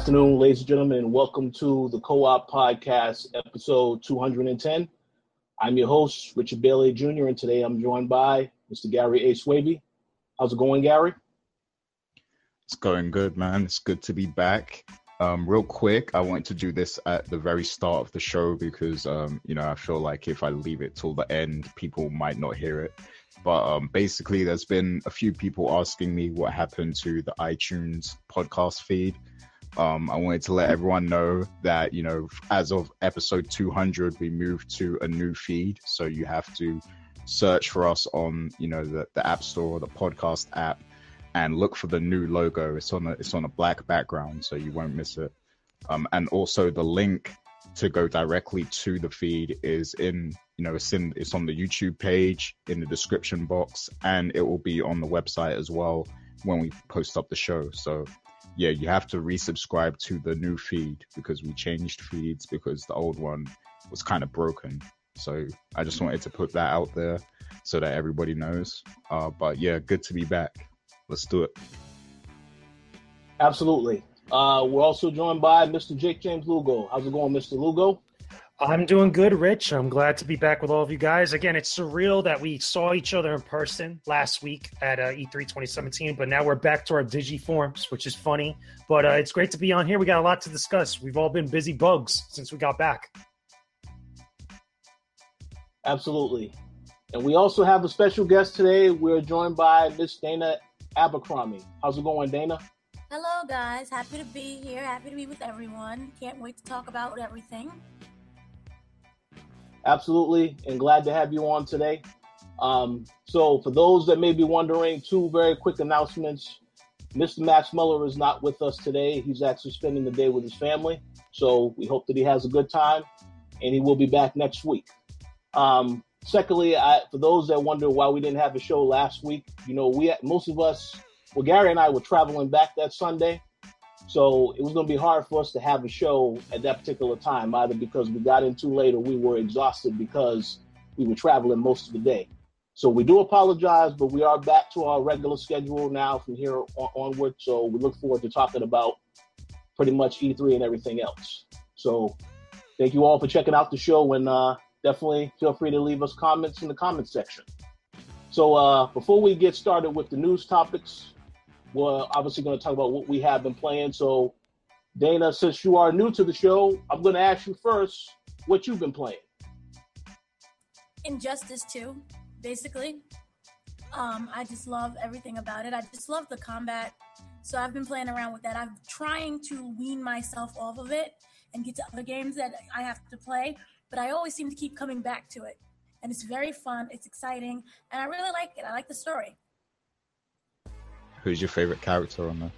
afternoon, ladies and gentlemen, welcome to the Co-op Podcast, episode 210. I'm your host, Richard Bailey Jr., and today I'm joined by Mr. Gary A. Swaby. How's it going, Gary? It's going good, man. It's good to be back. Um, real quick, I wanted to do this at the very start of the show because, um, you know, I feel like if I leave it till the end, people might not hear it. But um, basically, there's been a few people asking me what happened to the iTunes podcast feed. Um, I wanted to let everyone know that, you know, as of episode 200, we moved to a new feed. So you have to search for us on, you know, the, the App Store, the podcast app, and look for the new logo. It's on a, it's on a black background, so you won't miss it. Um, and also the link to go directly to the feed is in, you know, it's in, it's on the YouTube page, in the description box, and it will be on the website as well when we post up the show. So yeah, you have to resubscribe to the new feed because we changed feeds because the old one was kind of broken. So I just wanted to put that out there so that everybody knows. Uh, but yeah, good to be back. Let's do it. Absolutely. Uh, we're also joined by Mr. Jake James Lugo. How's it going, Mr. Lugo? I'm doing good, Rich. I'm glad to be back with all of you guys. Again, it's surreal that we saw each other in person last week at uh, E3 2017, but now we're back to our digi forms, which is funny. But uh, it's great to be on here. We got a lot to discuss. We've all been busy bugs since we got back. Absolutely. And we also have a special guest today. We're joined by Miss Dana Abercrombie. How's it going, Dana? Hello, guys. Happy to be here. Happy to be with everyone. Can't wait to talk about everything. Absolutely, and glad to have you on today. Um, so, for those that may be wondering, two very quick announcements. Mr. Max Muller is not with us today. He's actually spending the day with his family. So, we hope that he has a good time and he will be back next week. Um, secondly, I, for those that wonder why we didn't have a show last week, you know, we most of us, well, Gary and I were traveling back that Sunday. So it was going to be hard for us to have a show at that particular time, either because we got in too late or we were exhausted because we were traveling most of the day. So we do apologize, but we are back to our regular schedule now from here on- onward. So we look forward to talking about pretty much E3 and everything else. So thank you all for checking out the show and uh, definitely feel free to leave us comments in the comments section. So uh, before we get started with the news topics, we're obviously going to talk about what we have been playing. So, Dana, since you are new to the show, I'm going to ask you first what you've been playing. Injustice 2, basically. Um, I just love everything about it. I just love the combat. So I've been playing around with that. I'm trying to wean myself off of it and get to other games that I have to play, but I always seem to keep coming back to it. And it's very fun, it's exciting, and I really like it. I like the story. Who's your favorite character on there?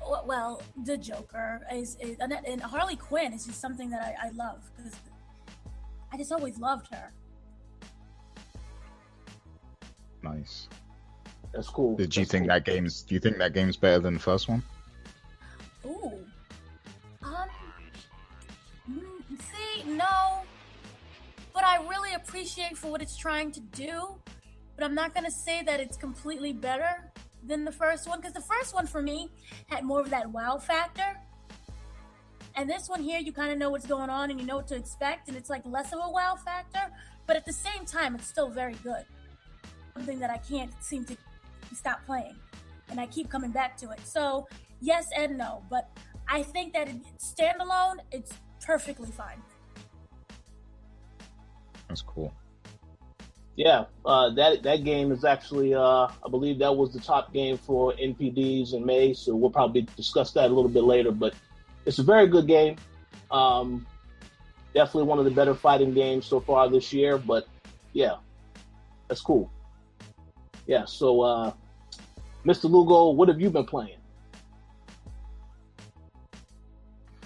Well- Well, the Joker is, is and, and Harley Quinn is just something that I, I love because I just always loved her. Nice. That's cool. Did you That's think cool. that game's? Do you think that game's better than the first one? Ooh. Um. mm, See, no. But I really appreciate for what it's trying to do. But I'm not gonna say that it's completely better than the first one because the first one for me had more of that wow factor. And this one here, you kind of know what's going on and you know what to expect, and it's like less of a wow factor. But at the same time, it's still very good. Something that I can't seem to stop playing, and I keep coming back to it. So yes and no, but I think that standalone, it's perfectly fine. That's cool. Yeah, uh, that that game is actually, uh, I believe that was the top game for NPDs in May. So we'll probably discuss that a little bit later. But it's a very good game. Um, definitely one of the better fighting games so far this year. But yeah, that's cool. Yeah. So, uh, Mr. Lugo, what have you been playing?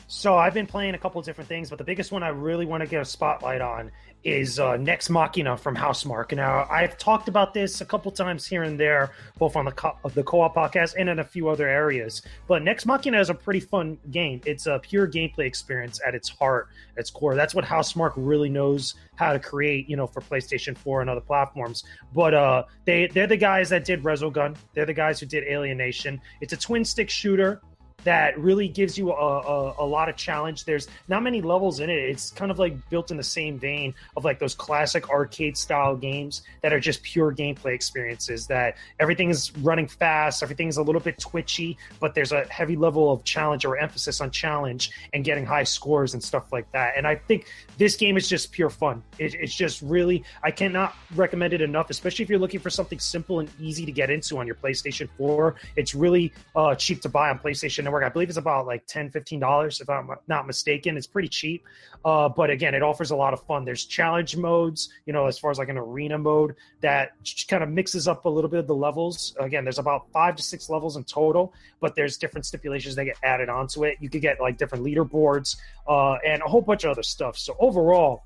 So I've been playing a couple of different things, but the biggest one I really want to get a spotlight on is uh, Nex Machina from Housemarque. Now I've talked about this a couple times here and there, both on the co- the co-op podcast and in a few other areas. But Nex Machina is a pretty fun game. It's a pure gameplay experience at its heart, its core. That's what Housemarque really knows how to create, you know, for PlayStation 4 and other platforms. But uh, they they're the guys that did Resogun. They're the guys who did Alienation. It's a twin stick shooter that really gives you a, a, a, lot of challenge. There's not many levels in it. It's kind of like built in the same vein of like those classic arcade style games that are just pure gameplay experiences that everything is running fast, everything's a little bit twitchy, but there's a heavy level of challenge or emphasis on challenge and getting high scores and stuff like that. And I think this game is just pure fun. It, it's just really, I cannot recommend it enough, especially if you're looking for something simple and easy to get into on your PlayStation 4. It's really uh, cheap to buy on PlayStation Network I believe it's about like 10 $15, if I'm not mistaken. It's pretty cheap. Uh, but again, it offers a lot of fun. There's challenge modes, you know, as far as like an arena mode that kind of mixes up a little bit of the levels. Again, there's about five to six levels in total, but there's different stipulations that get added onto it. You could get like different leaderboards uh, and a whole bunch of other stuff. So overall,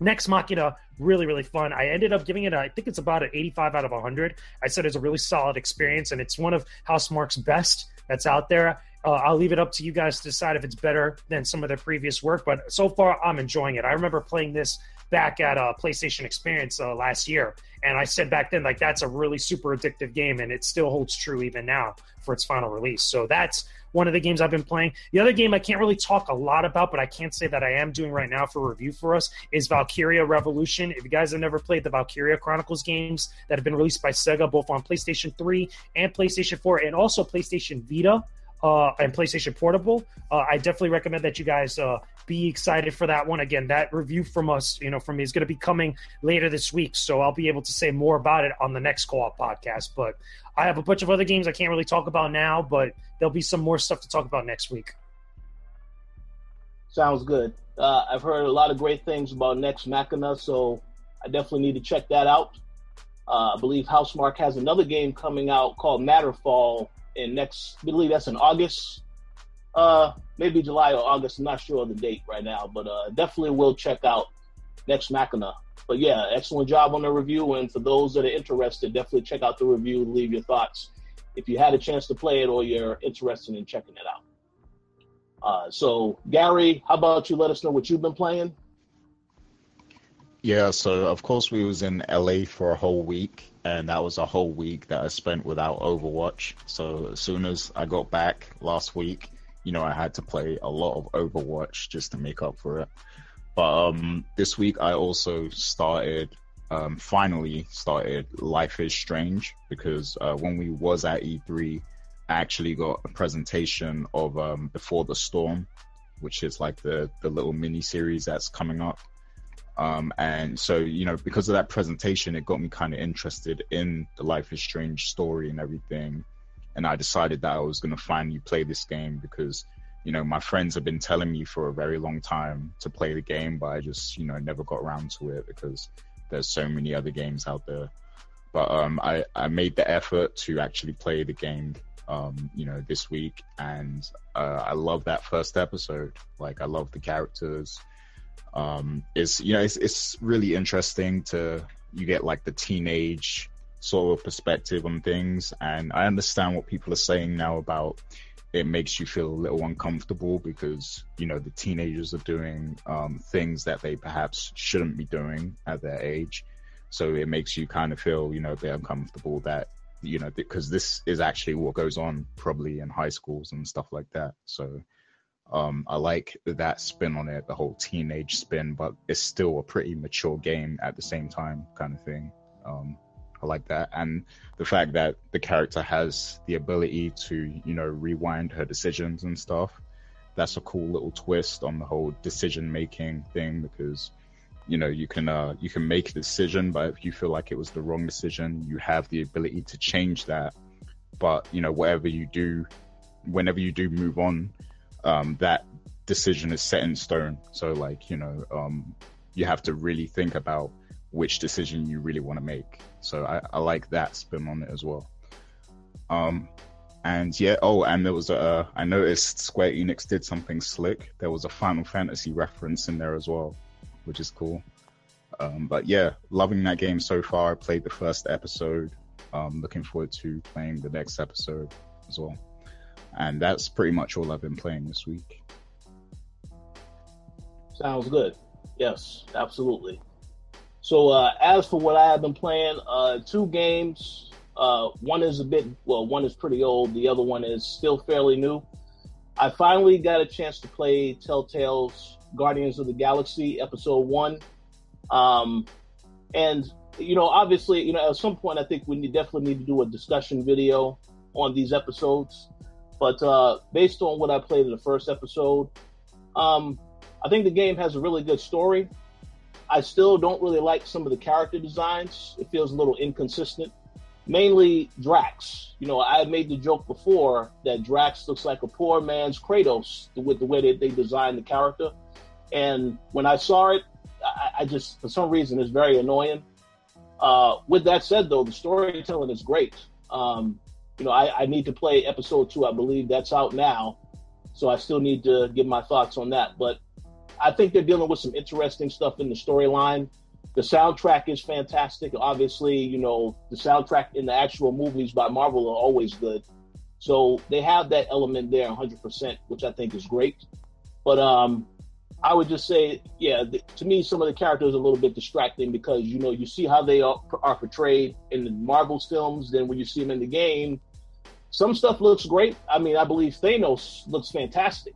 Nex Machina, really, really fun. I ended up giving it, a, I think it's about an 85 out of 100. I said it's a really solid experience, and it's one of Housemarque's best that's out there. Uh, I'll leave it up to you guys to decide if it's better than some of their previous work. But so far, I'm enjoying it. I remember playing this back at uh, PlayStation Experience uh, last year, and I said back then like that's a really super addictive game, and it still holds true even now for its final release. So that's one of the games I've been playing. The other game I can't really talk a lot about, but I can't say that I am doing right now for review for us is Valkyria Revolution. If you guys have never played the Valkyria Chronicles games that have been released by Sega, both on PlayStation 3 and PlayStation 4, and also PlayStation Vita uh, and PlayStation Portable. Uh, I definitely recommend that you guys uh, be excited for that one. Again, that review from us, you know, from me is going to be coming later this week, so I'll be able to say more about it on the next co-op podcast. But I have a bunch of other games I can't really talk about now, but there'll be some more stuff to talk about next week. Sounds good. Uh, I've heard a lot of great things about Nex Machina, so I definitely need to check that out. Uh, I believe Housemarque has another game coming out called Matterfall in next, I believe that's in August, uh, maybe July or August. I'm not sure of the date right now, but uh, definitely will check out Nex Machina. But yeah, excellent job on the review. And for those that are interested, definitely check out the review leave your thoughts if you had a chance to play it or you're interested in checking it out. Uh, so, Gary, how about you let us know what you've been playing? Yeah, so of course we was in LA for a whole week, and that was a whole week that I spent without Overwatch. So as soon as I got back last week, you know, I had to play a lot of Overwatch just to make up for it. But um, this week I also started, um, finally started Life is Strange because uh, when we was at E3, I actually got a presentation of um, Before the Storm, which is like the the little mini series that's coming up. Um, and so, you know, because of that presentation, it got me kind of interested in the Life is Strange story and everything. And I decided that I was going to finally play this game because, you know, my friends have been telling me for a very long time to play the game, but I just, you know, never got around to it because there's so many other games out there. But um, I, I made the effort to actually play the game, um, you know, this week. And uh, I love that first episode. Like, I love the characters um, is you know it's it's really interesting to you get like the teenage sort of perspective on things, and I understand what people are saying now about it makes you feel a little uncomfortable because you know the teenagers are doing um, things that they perhaps shouldn't be doing at their age. So it makes you kind of feel you know a bit uncomfortable that you know because this is actually what goes on probably in high schools and stuff like that. So um, I like that spin on it, the whole teenage spin, but it's still a pretty mature game at the same time, kind of thing. Um, I like that, and the fact that the character has the ability to, you know, rewind her decisions and stuff. That's a cool little twist on the whole decision making thing because, you know, you can uh, you can make a decision, but if you feel like it was the wrong decision, you have the ability to change that. But you know, whatever you do, whenever you do move on, um, that decision is set in stone. So like, you know, um, you have to really think about which decision you really want to make. So I, I like that spin on it as well. Um, And yeah, oh, and there was a, I noticed Square Enix did something slick. There was a Final Fantasy reference in there as well, which is cool. Um, but yeah, loving that game so far. I played the first episode. Um, looking forward to playing the next episode as well. And that's pretty much all I've been playing this week. Sounds good. Yes, absolutely. So uh, as for what I have been playing, uh, two games. Uh, one is a bit well, one is pretty old. The other one is still fairly new. I finally got a chance to play Telltale's Guardians of the Galaxy Episode One, um, and you know, obviously, you know, at some point, I think we need, definitely need to do a discussion video on these episodes. But uh, based on what I played in the first episode, um, I think the game has a really good story. I still don't really like some of the character designs. It feels a little inconsistent. Mainly Drax. You know, I made the joke before that Drax looks like a poor man's Kratos with the way that they designed the character. And when I saw it, I, I just, for some reason, it's very annoying. Uh, with that said, though, the storytelling is great. Um, you know, I, I need to play episode two. I believe that's out now. So I still need to give my thoughts on that. But I think they're dealing with some interesting stuff in the storyline. The soundtrack is fantastic. Obviously, you know, the soundtrack in the actual movies by Marvel are always good. So they have that element there 100%, which I think is great. But um, I would just say, yeah, the, to me, some of the characters are a little bit distracting because, you know, you see how they are, are portrayed in the Marvel films. Then when you see them in the game, some stuff looks great. I mean, I believe Thanos looks fantastic.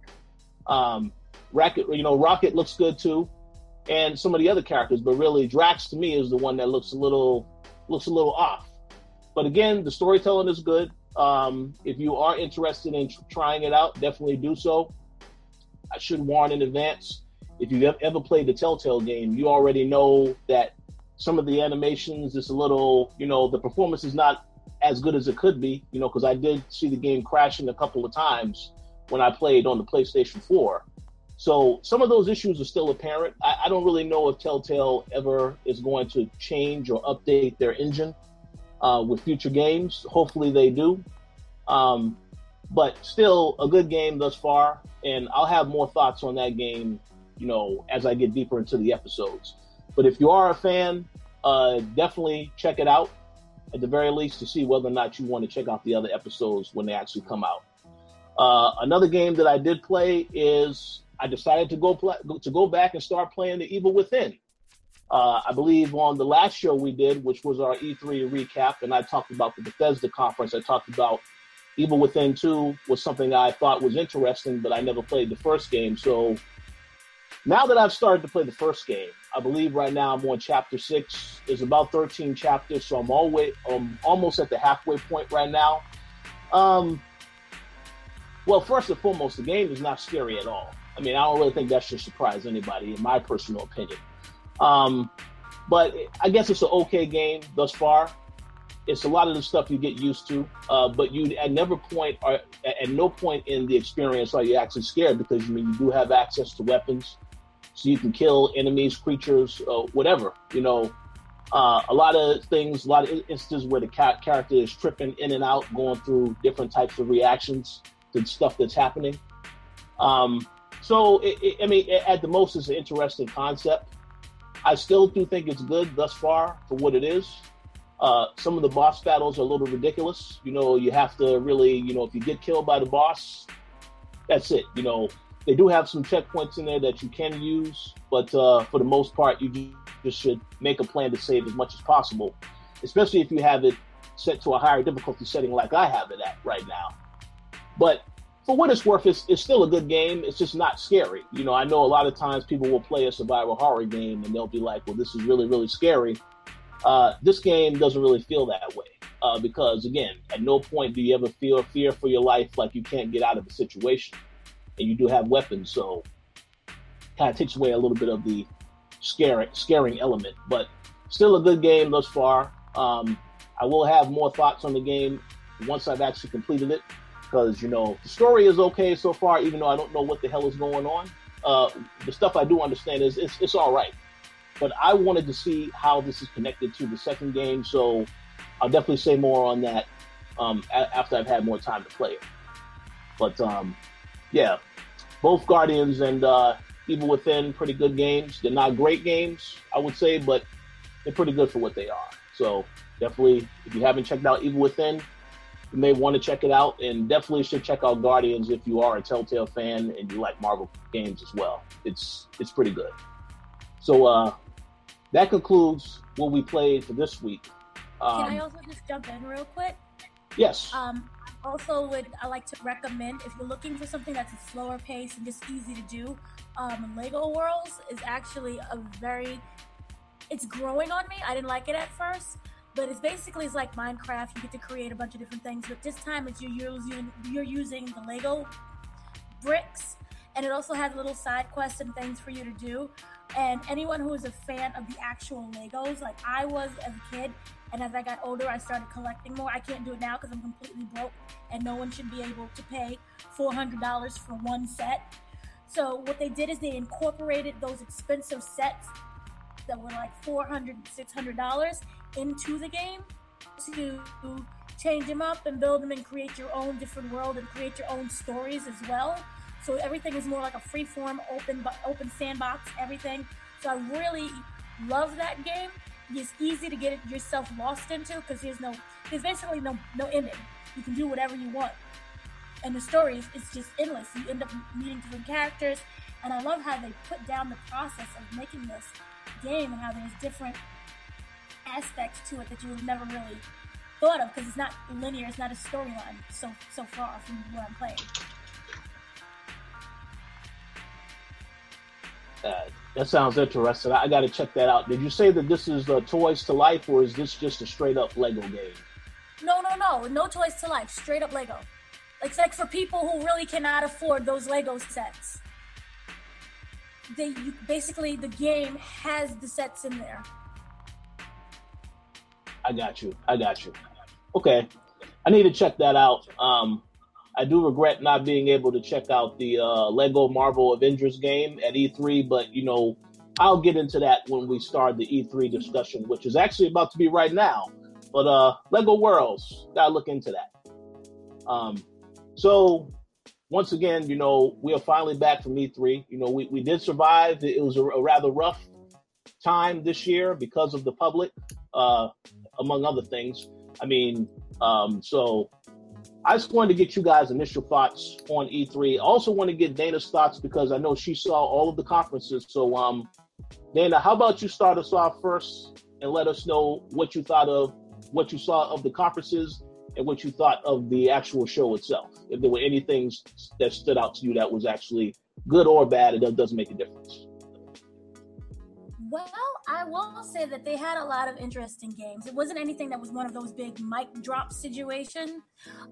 Um, Rocket, you know, Rocket looks good too, and some of the other characters. But really, Drax to me is the one that looks a little looks a little off. But again, the storytelling is good. Um, if you are interested in tr- trying it out, definitely do so. I should warn in advance. If you've ever played the Telltale game, you already know that some of the animations is a little, you know, the performance is not as good as it could be, you know, because I did see the game crashing a couple of times when I played on the PlayStation 4. So some of those issues are still apparent. I, I, don't really know if Telltale ever is going to change or update their engine uh, with future games. Hopefully they do. Um, but still a good game thus far. And I'll have more thoughts on that game, you know, as I get deeper into the episodes. But if you are a fan, uh, definitely check it out at the very least to see whether or not you want to check out the other episodes when they actually come out. Uh, another game that I did play is I decided to go play, to go back and start playing The Evil Within. Uh, I believe on the last show we did, which was our E3 recap, and I talked about the Bethesda conference. I talked about Evil Within 2 was something I thought was interesting, but I never played the first game. So now that I've started to play the first game, I believe right now I'm on chapter six. There's about 13 chapters, so I'm always um, almost at the halfway point right now. Um, well, first and foremost, the game is not scary at all. I mean, I don't really think that should surprise anybody, in my personal opinion. Um, but I guess it's an okay game thus far. It's a lot of the stuff you get used to, uh, but you at never point or at no point in the experience are you actually scared because I mean you do have access to weapons, so you can kill enemies, creatures, uh, whatever. You know, uh, a lot of things, a lot of instances where the ca- character is tripping in and out, going through different types of reactions to stuff that's happening. Um, so, it, it, I mean, at the most, it's an interesting concept. I still do think it's good thus far for what it is. Uh, some of the boss battles are a little ridiculous. You know, you have to really, you know, if you get killed by the boss, that's it. You know, they do have some checkpoints in there that you can use, but uh, for the most part, you just should make a plan to save as much as possible, especially if you have it set to a higher difficulty setting like I have it at right now. But for what it's worth, it's, it's still a good game. It's just not scary. You know, I know a lot of times people will play a survival horror game and they'll be like, well, this is really, really scary. Uh, this game doesn't really feel that way uh, because, again, at no point do you ever feel fear for your life like you can't get out of a situation. And you do have weapons, so kind of takes away a little bit of the scaring, scaring element. But still a good game thus far. Um, I will have more thoughts on the game once I've actually completed it because you know the story is okay so far, even though I don't know what the hell is going on. Uh, the stuff I do understand is it's, it's all right, but I wanted to see how this is connected to the second game, so I'll definitely say more on that um, a- after I've had more time to play it. But um, yeah, both Guardians and uh, Evil Within, pretty good games. They're not great games, I would say, but they're pretty good for what they are. So definitely, if you haven't checked out Evil Within, you may want to check it out, and definitely should check out Guardians if you are a Telltale fan and you like Marvel games as well. It's it's pretty good. So uh, that concludes what we played for this week. Um, Can I also just jump in real quick? Yes. Um, also, would I like to recommend if you're looking for something that's a slower pace and just easy to do, um, Lego Worlds is actually a very it's growing on me. I didn't like it at first, but it's basically it's like Minecraft. You get to create a bunch of different things, but this time it's you're using you're using the Lego bricks, and it also has little side quests and things for you to do. And anyone who is a fan of the actual Legos, like I was as a kid, and as I got older, I started collecting more. I can't do it now because I'm completely broke, and no one should be able to pay $400 for one set. So what they did is they incorporated those expensive sets that were like $400, $600 into the game to change them up and build them and create your own different world and create your own stories as well. So everything is more like a free form, open, open sandbox, everything. So I really love that game. It's easy to get yourself lost into because there's no, there's basically no, no ending. You can do whatever you want. And the story is it's just endless. You end up meeting different characters. And I love how they put down the process of making this game and how there's different aspects to it that you have never really thought of because it's not linear, it's not a storyline so so far from where I'm playing. Uh, that sounds interesting. I, got to check that out. Did you say that this is uh, Toys to Life, or is this just a straight up Lego game? No, no, no, no Toys to Life. Straight up Lego. It's like for people who really cannot afford those Lego sets they you, basically the game has the sets in there. I got you. I got you. Okay, I need to check that out. Um, I do regret not being able to check out the uh, Lego Marvel Avengers game at E3, but you know, I'll get into that when we start the E3 discussion, which is actually about to be right now. But uh, Lego Worlds, gotta look into that. Um, so once again, you know, we are finally back from E3. You know, we, we did survive. It was a, a rather rough time this year because of the public, uh, among other things. I mean, um, so I just wanted to get you guys' initial thoughts on E3. I also want to get Dana's thoughts because I know she saw all of the conferences. So, um, Dana, how about you start us off first and let us know what you thought of what you saw of the conferences and what you thought of the actual show itself. If there were any things that stood out to you that was actually good or bad, it doesn't make a difference. Well, I will say that they had a lot of interesting games. It wasn't anything that was one of those big mic drop situation.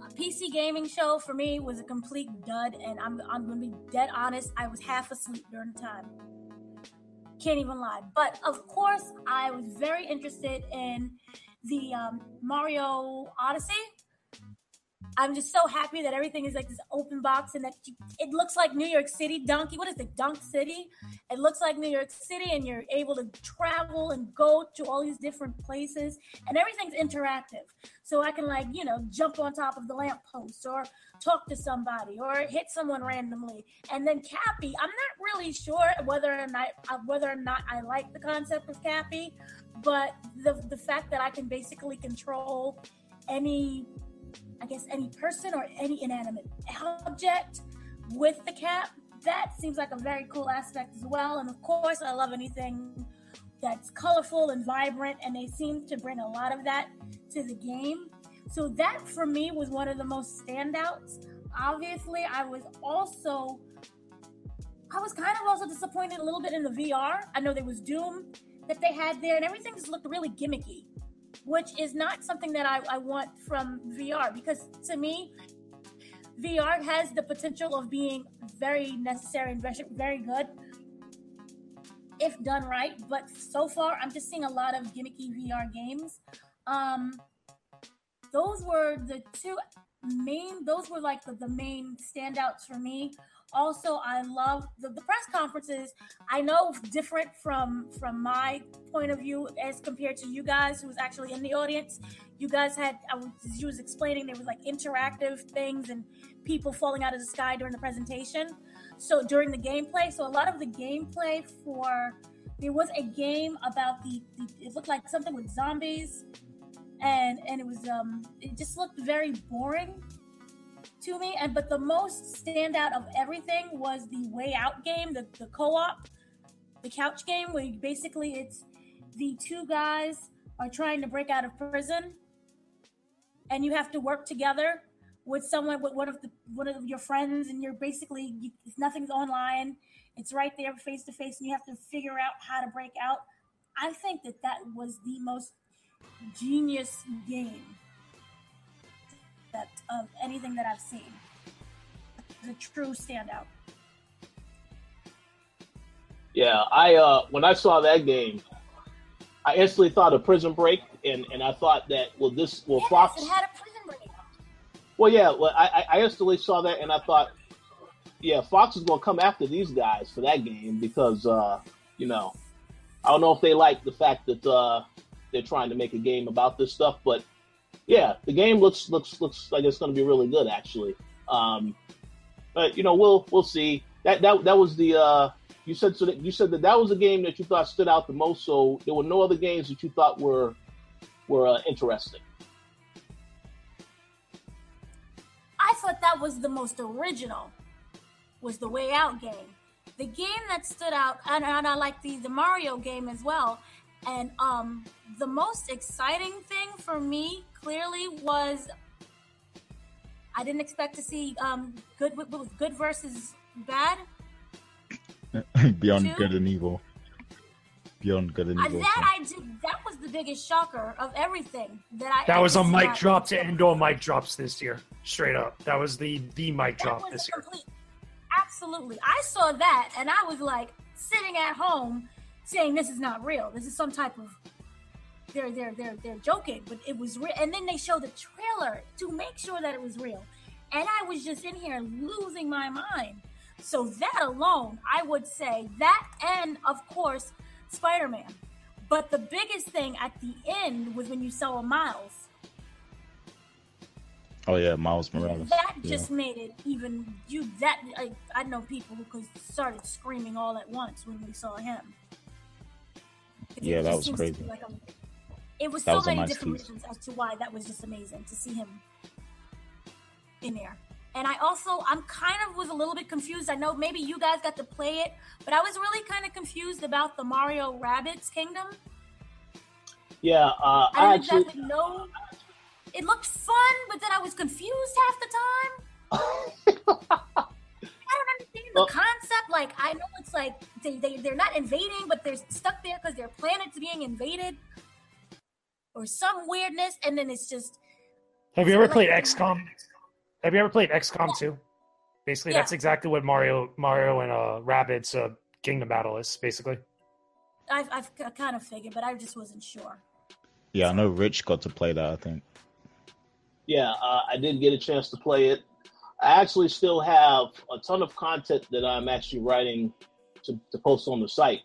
A PC gaming show for me was a complete dud, and I'm I'm gonna be dead honest. I was half asleep during the time. Can't even lie. But of course, I was very interested in the um, Mario Odyssey. I'm just so happy that everything is like this open box and that you, it looks like New York City. Donkey, what is it? Dunk City. It looks like New York City, and you're able to travel and go to all these different places, and everything's interactive. So I can like you know jump on top of the lamppost or talk to somebody or hit someone randomly. And then Cappy, I'm not really sure whether or not uh, whether or not I like the concept of Cappy, but the the fact that I can basically control any I guess any person or any inanimate object with the cap, that seems like a very cool aspect as well. And of course, I love anything that's colorful and vibrant, and they seem to bring a lot of that to the game. So that for me was one of the most standouts. Obviously, I was also I was kind of also disappointed a little bit in the VR. I know there was Doom that they had there, and everything just looked really gimmicky, which is not something that I, I want from VR because to me, VR has the potential of being very necessary and very good if done right. But so far, I'm just seeing a lot of gimmicky VR games. Um, those were the two main, those were like the, the main standouts for me. Also I love the, the press conferences. I know different from from my point of view as compared to you guys who was actually in the audience. You guys had I was, you was explaining there was like interactive things and people falling out of the sky during the presentation. So during the gameplay, so a lot of the gameplay for there was a game about the, the it looked like something with zombies and and it was um it just looked very boring to me. And but the most standout of everything was the way out game, the, the co-op, the couch game, where basically it's the two guys are trying to break out of prison, and you have to work together with someone with one of the one of your friends, and you're basically you, nothing's online. It's right there face to face, and you have to figure out how to break out. I think that that was the most genius game that of anything that I've seen. The true standout. Yeah, I uh, when I saw that game, I instantly thought of Prison Break, and, and I thought that well, this will yes, Fox. It had a prison break. Well, yeah, well, I, I instantly saw that, and I thought, yeah, Fox is going to come after these guys for that game because, uh, you know, I don't know if they like the fact that uh, they're trying to make a game about this stuff, but yeah, the game looks looks looks like it's going to be really good actually. Um, but you know, we'll we'll see. That that that was the uh, you said so that you said that that was a game that you thought stood out the most. So there were no other games that you thought were were uh, interesting. I thought that was the most original. Was the Way Out game. The game that stood out, and, and I like the the Mario game as well. And um, the most exciting thing for me clearly was I didn't expect to see um, good good versus bad. Beyond Two? good and evil. Beyond good and evil. Uh, that I did. That was the biggest shocker of everything that I. That was a mic drop to end all mic drops this year. Straight up, that was the the mic drop this year. Complete, absolutely, I saw that and I was like sitting at home saying this is not real. This is some type of they're they're they're they're joking, but it was real. And then they showed the trailer to make sure that it was real. And I was just in here losing my mind. So that alone, I would say that and of course Spider-Man. But the biggest thing at the end was when you saw Miles. Oh yeah, Miles Morales. That just yeah. made it even you that I, I know people who started screaming all at once when we saw him. Yeah, that was crazy. Like a, it was that so was many nice different piece. reasons as to why that was just amazing to see him in there. And I also, I'm kind of was a little bit confused. I know maybe you guys got to play it, but I was really kind of confused about the Mario Rabbids Kingdom. Yeah, uh, I, I actually, exactly know. It looked fun, but then I was confused half the time. I don't understand the well, concept. Like I know it's like they, they they're not invading, but they're stuck there because their planet's being invaded, or some weirdness, and then it's just. Have you ever like, played XCOM? Have you ever played XCOM yeah. 2? Basically, yeah. that's exactly what Mario Mario and uh, Rabbids uh, Kingdom Battle is. Basically, I've I've kind of figured, but I just wasn't sure. Yeah, I know Rich got to play that. I think. Yeah, uh, I did get a chance to play it. I actually still have a ton of content that I'm actually writing to, to post on the site.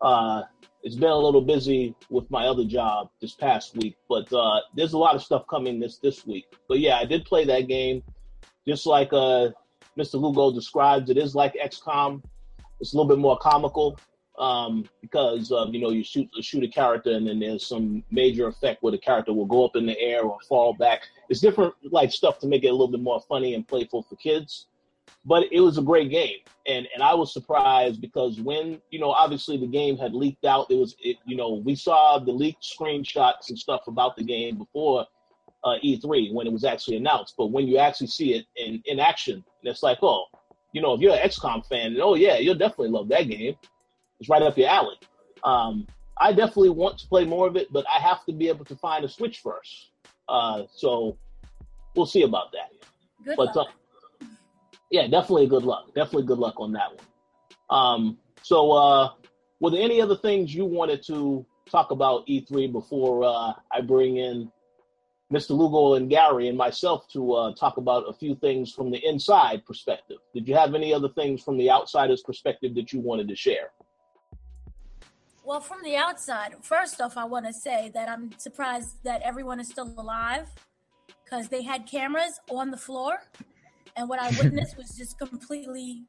Uh, it's been a little busy with my other job this past week, but uh, there's a lot of stuff coming this this week. But yeah, I did play that game, just like uh, Mr. Lugo describes. It is like XCOM. It's a little bit more comical um, because um, you know you shoot shoot a character and then there's some major effect where the character will go up in the air or fall back. It's different like stuff to make it a little bit more funny and playful for kids. But it was a great game, and and I was surprised because when you know obviously the game had leaked out, it was it, you know we saw the leaked screenshots and stuff about the game before uh, E3 when it was actually announced. But when you actually see it in in action, it's like oh, you know if you're an XCOM fan, oh yeah, you'll definitely love that game it's right up your alley. Um, I definitely want to play more of it, but I have to be able to find a Switch first. Uh, so we'll see about that. Good but, luck. Uh, yeah, definitely good luck. Definitely good luck on that one. Um, so, uh, were there any other things you wanted to talk about E3 before uh, I bring in Mr. Lugo and Gary and myself to uh, talk about a few things from the inside perspective. Did you have any other things from the outsider's perspective that you wanted to share? Well, from the outside, first off, I want to say that I'm surprised that everyone is still alive because they had cameras on the floor. And what I witnessed was just completely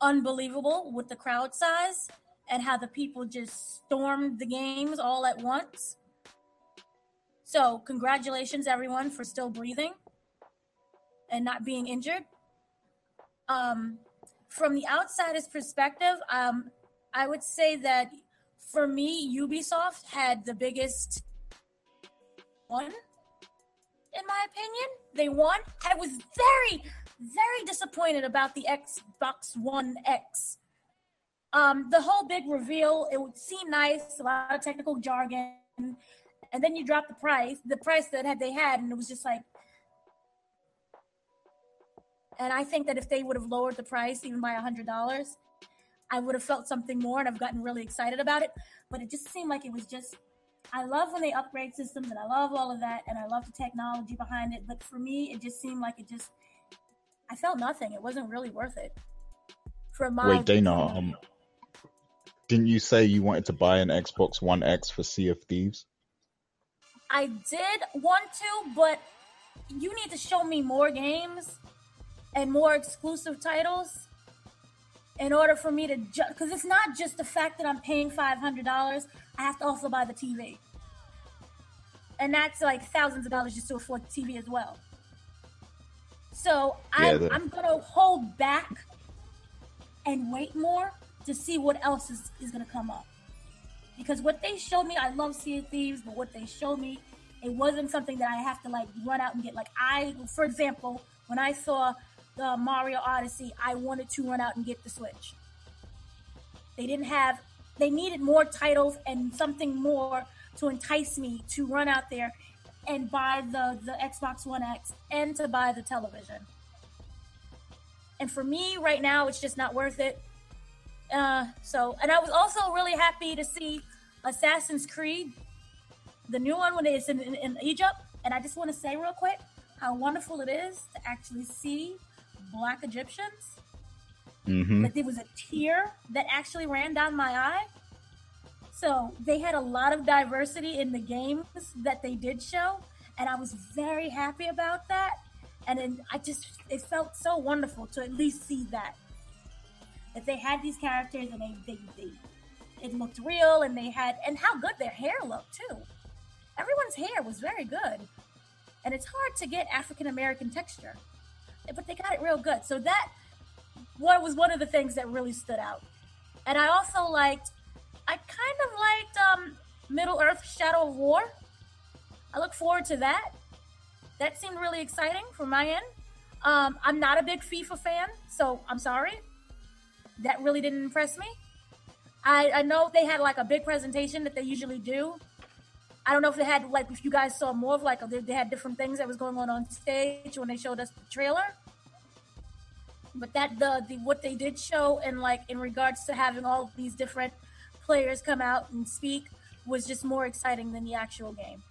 unbelievable with the crowd size and how the people just stormed the games all at once. So, congratulations, everyone, for still breathing and not being injured. Um, from the outsider's perspective, um, I would say that for me, Ubisoft had the biggest one, in my opinion. They won. I was very, very disappointed about the Xbox One X. Um, the whole big reveal, it would seem nice, a lot of technical jargon and then you drop the price, the price that had they had, and it was just like. And I think that if they would have lowered the price even by a hundred dollars, I would have felt something more, and I've gotten really excited about it. But it just seemed like it was just. I love when they upgrade systems, and I love all of that, and I love the technology behind it. But for me, it just seemed like it just. I felt nothing. It wasn't really worth it. For my wait, Dana, um, didn't you say you wanted to buy an Xbox One X for Sea of Thieves? I did want to, but you need to show me more games and more exclusive titles in order for me to because it's not just the fact that I'm paying five hundred dollars. I have to also buy the TV, and that's like thousands of dollars just to afford the TV as well. So yeah, I, the- I'm gonna hold back and wait more to see what else is, is gonna come up because what they showed me, I love Sea of Thieves, but what they showed me, it wasn't something that I have to like run out and get. Like I, for example, when I saw the Mario Odyssey, I wanted to run out and get the Switch. They didn't have, they needed more titles and something more to entice me to run out there and buy the the Xbox One X and to buy the television. And for me right now, it's just not worth it. Uh, so, and I was also really happy to see Assassin's Creed, the new one when it's in, in, in Egypt. And I just want to say real quick how wonderful it is to actually see black Egyptians. Mm-hmm. That there was a tear that actually ran down my eye. So they had a lot of diversity in the games that they did show, and I was very happy about that. And then I just it felt so wonderful to at least see that that they had these characters and they, they, they it looked real and they had and how good their hair looked too. Everyone's hair was very good. And it's hard to get African American texture. But they got it real good. So that was one of the things that really stood out. And I also liked I kind of liked um Middle Earth Shadow of War. I look forward to that. That seemed really exciting from my end. Um, I'm not a big FIFA fan, so I'm sorry that really didn't impress me. I, I know they had like a big presentation that they usually do. I don't know if they had like if you guys saw more of like they, they had different things that was going on on stage when they showed us the trailer. But that the, the what they did show and like in regards to having all these different players come out and speak was just more exciting than the actual game.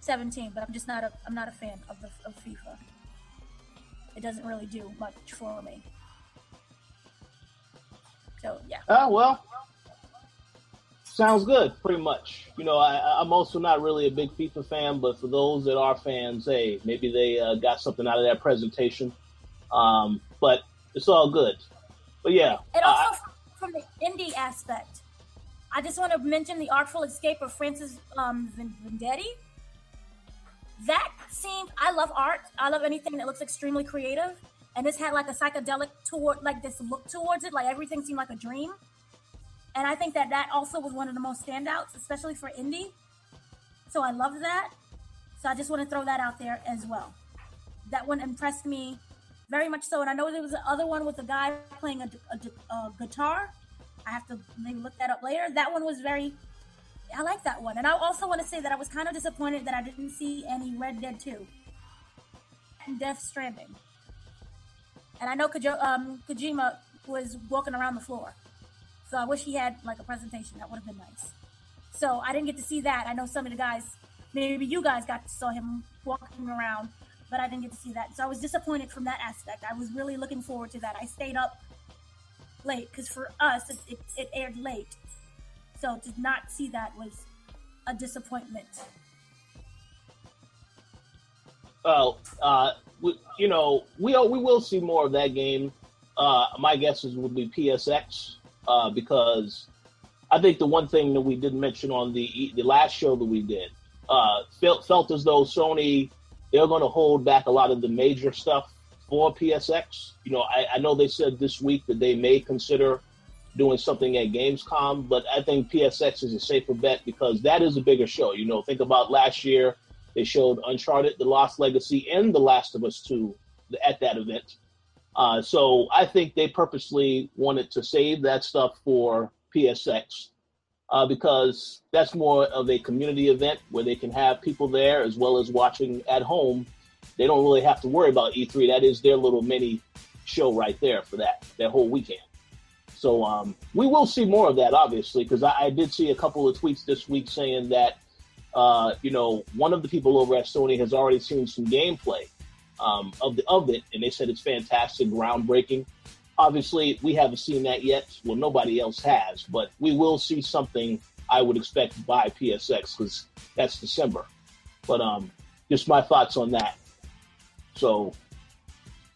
17, but I'm just not a I'm not a fan of the of FIFA. It doesn't really do much for me. So yeah. Ah, well, sounds good. Pretty much. You know, I, I'm also not really a big FIFA fan, but for those that are fans, hey, maybe they uh, got something out of that presentation. Um, but it's all good. But yeah. And also uh, from the indie aspect, I just want to mention the Artful Escape of Francis um, Vendetti. That seemed. I love art. I love anything that looks extremely creative and this had like a psychedelic toward like this look towards it like everything seemed like a dream and i think that that also was one of the most standouts especially for indie so i love that so i just want to throw that out there as well that one impressed me very much so and i know there was another one with a guy playing a, a, a guitar i have to maybe look that up later that one was very i like that one and i also want to say that i was kind of disappointed that i didn't see any red dead 2 and death stranding and I know Kojo- um, Kojima was walking around the floor. So I wish he had like a presentation. That would have been nice. So I didn't get to see that. I know some of the guys maybe you guys got to saw him walking around, but I didn't get to see that. So I was disappointed from that aspect. I was really looking forward to that. I stayed up late because for us it, it, it aired late, so to not see that was a disappointment. Well, uh, we, you know, we we will see more of that game. Uh, my guesses would be PSX uh, because I think the one thing that we didn't mention on the the last show that we did uh, felt felt as though Sony they're going to hold back a lot of the major stuff for PSX. You know, I, I know they said this week that they may consider doing something at Gamescom, but I think PSX is a safer bet because that is a bigger show. You know, think about last year they showed Uncharted: The Lost Legacy and The Last of Us Two at that event. Uh, so I think they purposely wanted to save that stuff for PSX uh, because that's more of a community event where they can have people there as well as watching at home. They don't really have to worry about E3. That is their little mini show right there for that that whole weekend. So um, we will see more of that, obviously, because I, I, did see a couple of tweets this week saying that uh, you know one of the people over at Sony has already seen some gameplay um, of the of it, and they said it's fantastic, groundbreaking. Obviously, we haven't seen that yet. Well, nobody else has, but we will see something. I would expect by PSX because that's December. But um, just my thoughts on that. So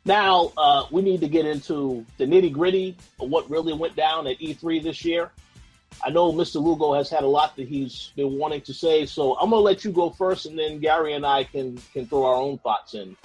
now uh, we need to get into the nitty gritty of what really went down at E3 this year. I know Mr. Lugo has had a lot that he's been wanting to say, so I'm gonna let you go first, and then Gary and I can can throw our own thoughts in.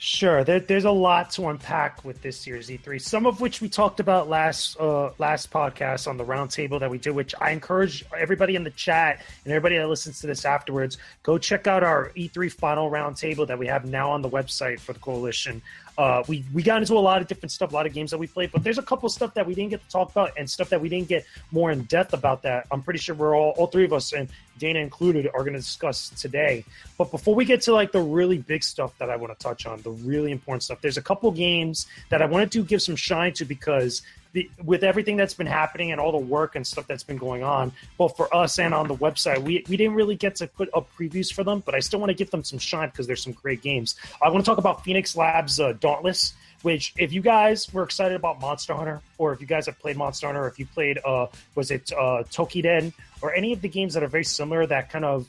Sure, there, there's a lot to unpack with this year's E3. Some of which we talked about last uh, last podcast on the roundtable that we did. Which I encourage everybody in the chat and everybody that listens to this afterwards, go check out our E3 final roundtable that we have now on the website for the coalition. Uh, we we got into a lot of different stuff, a lot of games that we played, but there's a couple of stuff that we didn't get to talk about and stuff that we didn't get more in depth about. That I'm pretty sure we're all all three of us and Dana included are going to discuss today. But before we get to like the really big stuff that I want to touch on, the really important stuff, there's a couple games that I wanted to give some shine to because the, with everything that's been happening and all the work and stuff that's been going on, both for us and on the website, we, we didn't really get to put up previews for them, but I still want to give them some shine because there's some great games. I want to talk about Phoenix Labs uh, Dauntless, which if you guys were excited about Monster Hunter, or if you guys have played Monster Hunter, or if you played, uh, was it uh, Toukiden, or any of the games that are very similar that kind of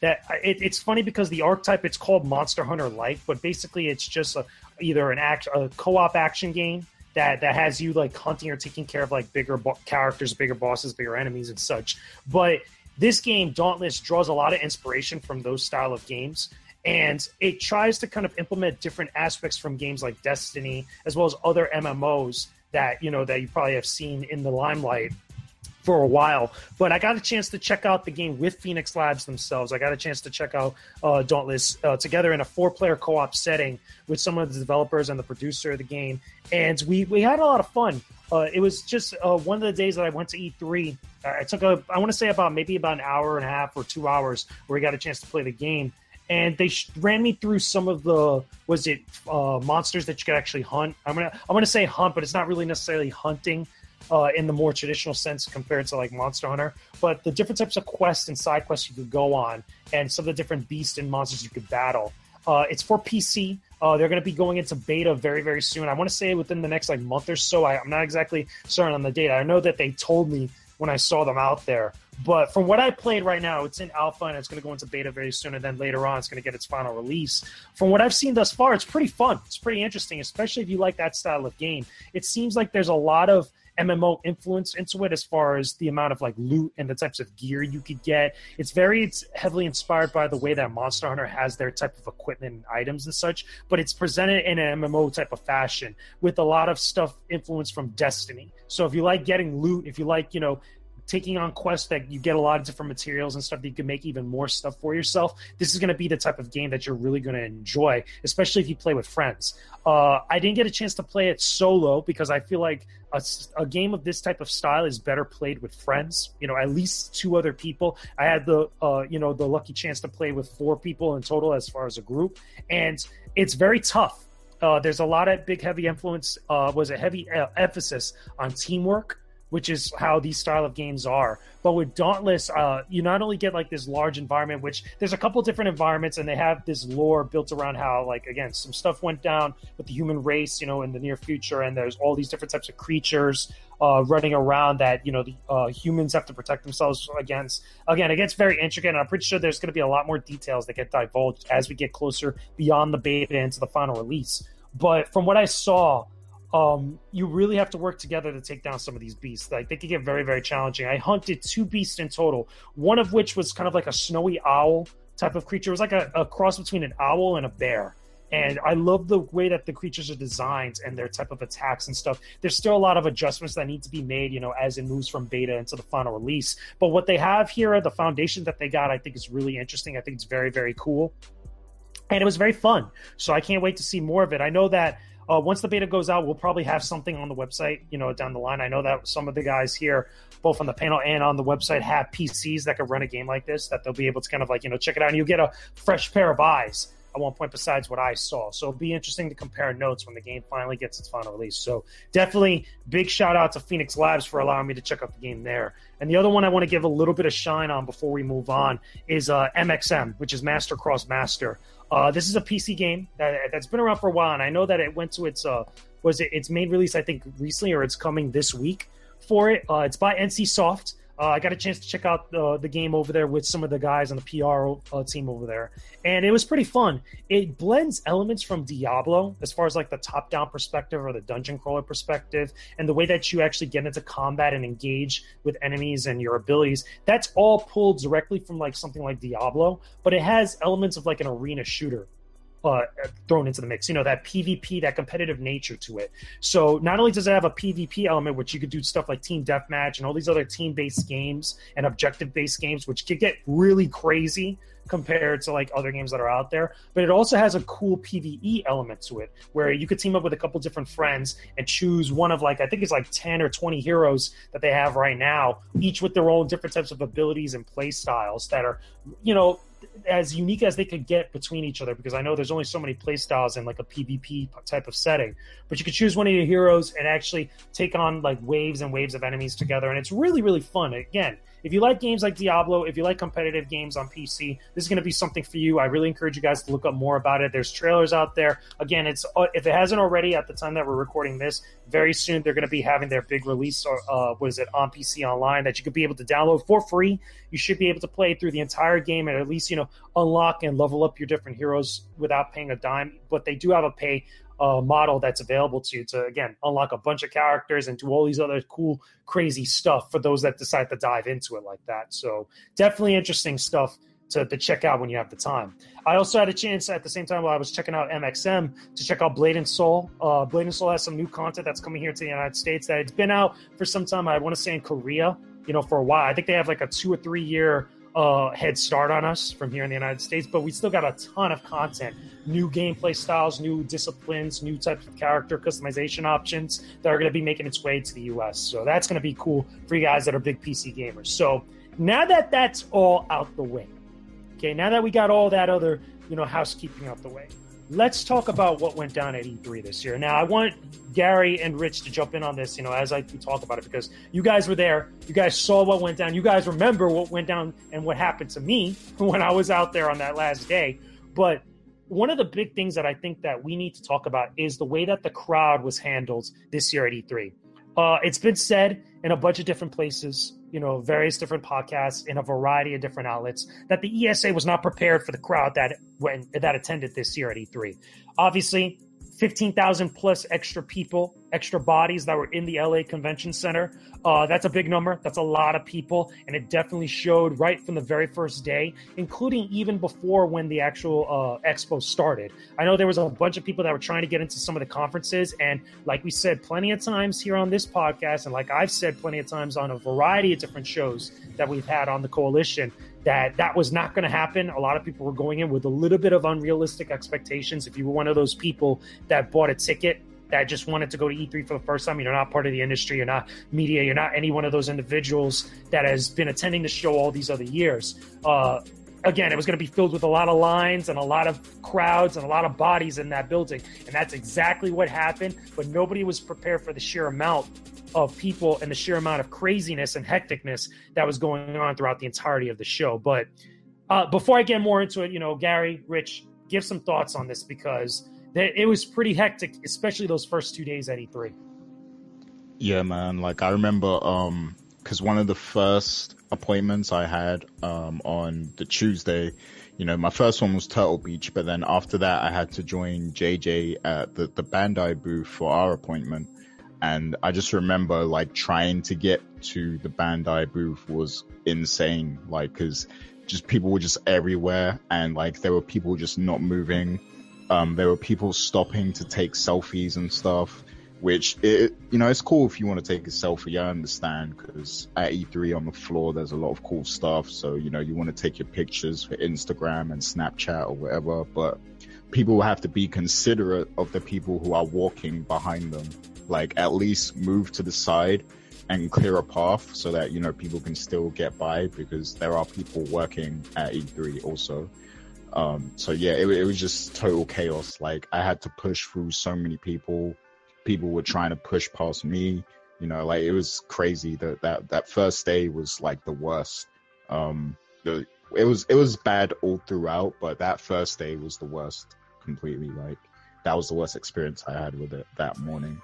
that it, it's funny because the archetype it's called Monster Hunter like, but basically it's just a, either an act a co-op action game that that has you like hunting or taking care of like bigger bo- characters, bigger bosses, bigger enemies, and such. But this game, Dauntless, draws a lot of inspiration from those style of games. And it tries to kind of implement different aspects from games like Destiny, as well as other MMOs that you know that you probably have seen in the limelight for a while. But I got a chance to check out the game with Phoenix Labs themselves. I got a chance to check out uh, Dauntless uh, together in a four-player co-op setting with some of the developers and the producer of the game, and we we had a lot of fun. Uh, it was just uh, one of the days that I went to E3. I took a I want to say about maybe about an hour and a half or two hours where we got a chance to play the game. And they sh- ran me through some of the was it uh, monsters that you could actually hunt. I'm gonna I'm gonna say hunt, but it's not really necessarily hunting uh, in the more traditional sense compared to like Monster Hunter. But the different types of quests and side quests you could go on, and some of the different beasts and monsters you could battle. Uh, it's for PC. Uh, they're going to be going into beta very, very soon. I want to say within the next like month or so. I, I'm not exactly certain on the date. I know that they told me when I saw them out there. But from what I played right now, it's in alpha and it's going to go into beta very soon. And then later on, it's going to get its final release. From what I've seen thus far, it's pretty fun. It's pretty interesting, especially if you like that style of game. It seems like there's a lot of MMO influence into it as far as the amount of like loot and the types of gear you could get. It's very it's heavily inspired by the way that Monster Hunter has their type of equipment and items and such, but it's presented in an MMO type of fashion with a lot of stuff influenced from Destiny. So if you like getting loot, if you like, you know, taking on quests that you get a lot of different materials and stuff that you can make even more stuff for yourself this is going to be the type of game that you're really going to enjoy especially if you play with friends. Uh, i didn't get a chance to play it solo because i feel like a, a, game of this type of style is better played with friends you know at least two other people. I had the uh, you know the lucky chance to play with four people in total as far as a group and it's very tough. Uh, there's a lot of big heavy influence uh, was a heavy uh, emphasis on teamwork which is how these style of games are. But with Dauntless, uh, you not only get like this large environment, which there's a couple different environments, and they have this lore built around how, like, again, some stuff went down with the human race, you know, in the near future, and there's all these different types of creatures uh, running around that you know the uh, humans have to protect themselves against. Again, it gets very intricate, and I'm pretty sure there's going to be a lot more details that get divulged as we get closer beyond the beta into the final release. But from what I saw, um, you really have to work together to take down some of these beasts. Like they can get very, very challenging. I hunted two beasts in total, one of which was kind of like a snowy owl type of creature. It was like a, a cross between an owl and a bear. And I love the way that the creatures are designed and their type of attacks and stuff. There's still a lot of adjustments that need to be made, you know, as it moves from beta into the final release. But what they have here, the foundation that they got, I think is really interesting. I think it's very, very cool. And it was very fun. So I can't wait to see more of it. I know that uh, once the beta goes out, we'll probably have something on the website, you know, down the line. I know that some of the guys here, both on the panel and on the website, have PCs that could run a game like this, that they'll be able to kind of like, you know, check it out. And you'll get a fresh pair of eyes at one point besides what I saw. So it'll be interesting to compare notes when the game finally gets its final release. So definitely big shout out to Phoenix Labs for allowing me to check out the game there. And the other one I want to give a little bit of shine on before we move on is uh, MXM, which is Master Cross Master. Uh, this is a PC game that, that's been around for a while, and I know that it went to its uh, was it its main release I think recently, or it's coming this week for it. Uh, it's by NC Soft. Uh, I got a chance to check out the, the game over there with some of the guys on the PR uh, team over there, and it was pretty fun. It blends elements from Diablo as far as like the top down perspective or the dungeon crawler perspective, and the way that you actually get into combat and engage with enemies and your abilities. That's all pulled directly from like something like Diablo, but it has elements of like an arena shooter uh, thrown into the mix. You know, that PvP, that competitive nature to it. So not only does it have a PvP element, which you could do stuff like team deathmatch and all these other team based games and objective based games, which could get really crazy compared to like other games that are out there. But it also has a cool PvE element to it where you could team up with a couple different friends and choose one of like I think it's like 10 or 20 heroes that they have right now, each with their own different types of abilities and play styles that are, you know, as unique as they could get between each other because I know there's only so many playstyles in like a PvP type of setting. But you could choose one of your heroes and actually take on like waves and waves of enemies together, and it's really really fun. Again, if you like games like Diablo, if you like competitive games on PC, this is going to be something for you. I really encourage you guys to look up more about it. There's trailers out there. Again, it's uh, if it hasn't already at the time that we're recording this, very soon they're going to be having their big release. Or uh, is it on PC online that you could be able to download for free. You should be able to play through the entire game and at least you know unlock and level up your different heroes without paying a dime. But they do have a pay uh, model that's available to you to again unlock a bunch of characters and do all these other cool crazy stuff for those that decide to dive into it like that. So definitely interesting stuff to, to check out when you have the time. I also had a chance at the same time while i was checking out mxm to check out blade and soul. Uh, blade and soul has some new content that's coming here to the united states that it's been out for some time. I want to say in korea you know for a while. I think they have like a two or three year uh, head start on us from here in the United States, but we still got a ton of content, new gameplay styles, new disciplines, new types of character customization options that are going to be making its way to the US. So that's going to be cool for you guys that are big PC gamers. So now that that's all out the way, okay, now that we got all that other, you know, housekeeping out the way, let's talk about what went down at E3 this year. Now, I want Gary and Rich to jump in on this, you know, as I talk about it, because you guys were there. You guys saw what went down. You guys remember what went down and what happened to me when I was out there on that last day. But one of the big things that I think that we need to talk about is the way that the crowd was handled this year at E3. Uh, it's been said in a bunch of different places you know, various different podcasts in a variety of different outlets that the ESA was not prepared for the crowd that went that attended this year at E3. Obviously, 15,000 plus extra people, extra bodies that were in the LA Convention Center. Uh, that's a big number. That's a lot of people. And it definitely showed right from the very first day, including even before when the actual uh, expo started. I know there was a bunch of people that were trying to get into some of the conferences. And like we said plenty of times here on this podcast, and like I've said plenty of times on a variety of different shows that we've had on the coalition, that that was not going to happen. A lot of people were going in with a little bit of unrealistic expectations. If you were one of those people that bought a ticket that just wanted to go to E3 for the first time, you're not part of the industry, you're not media, you're not any one of those individuals that has been attending the show all these other years. Uh, again, it was going to be filled with a lot of lines and a lot of crowds and a lot of bodies in that building. And that's exactly what happened. But nobody was prepared for the sheer amount of people and the sheer amount of craziness and hecticness that was going on throughout the entirety of the show. But uh, before I get more into it, you know, Gary, Rich, give some thoughts on this because it was pretty hectic, especially those first two days at E3. Yeah, man. Like I remember, um, because one of the first appointments I had um, on the Tuesday, you know, my first one was Turtle Beach, but then after that, I had to join JJ at the, the Bandai booth for our appointment. And I just remember like trying to get to the Bandai booth was insane. Like, cause just people were just everywhere and like there were people just not moving. Um, there were people stopping to take selfies and stuff which it, you know, it's cool if you want to take a selfie. I understand because at E3 on the floor, there's a lot of cool stuff. So, you know, you want to take your pictures for Instagram and Snapchat or whatever, but people have to be considerate of the people who are walking behind them. Like at least move to the side and clear a path so that, you know, people can still get by because there are people working at E3 also. Um, so yeah, it, it was just total chaos. Like I had to push through so many people people were trying to push past me. You know, like it was crazy. That that that first day was like the worst. Um, the it was it was bad all throughout, but that first day was the worst completely. Like that was the worst experience I had with it that morning.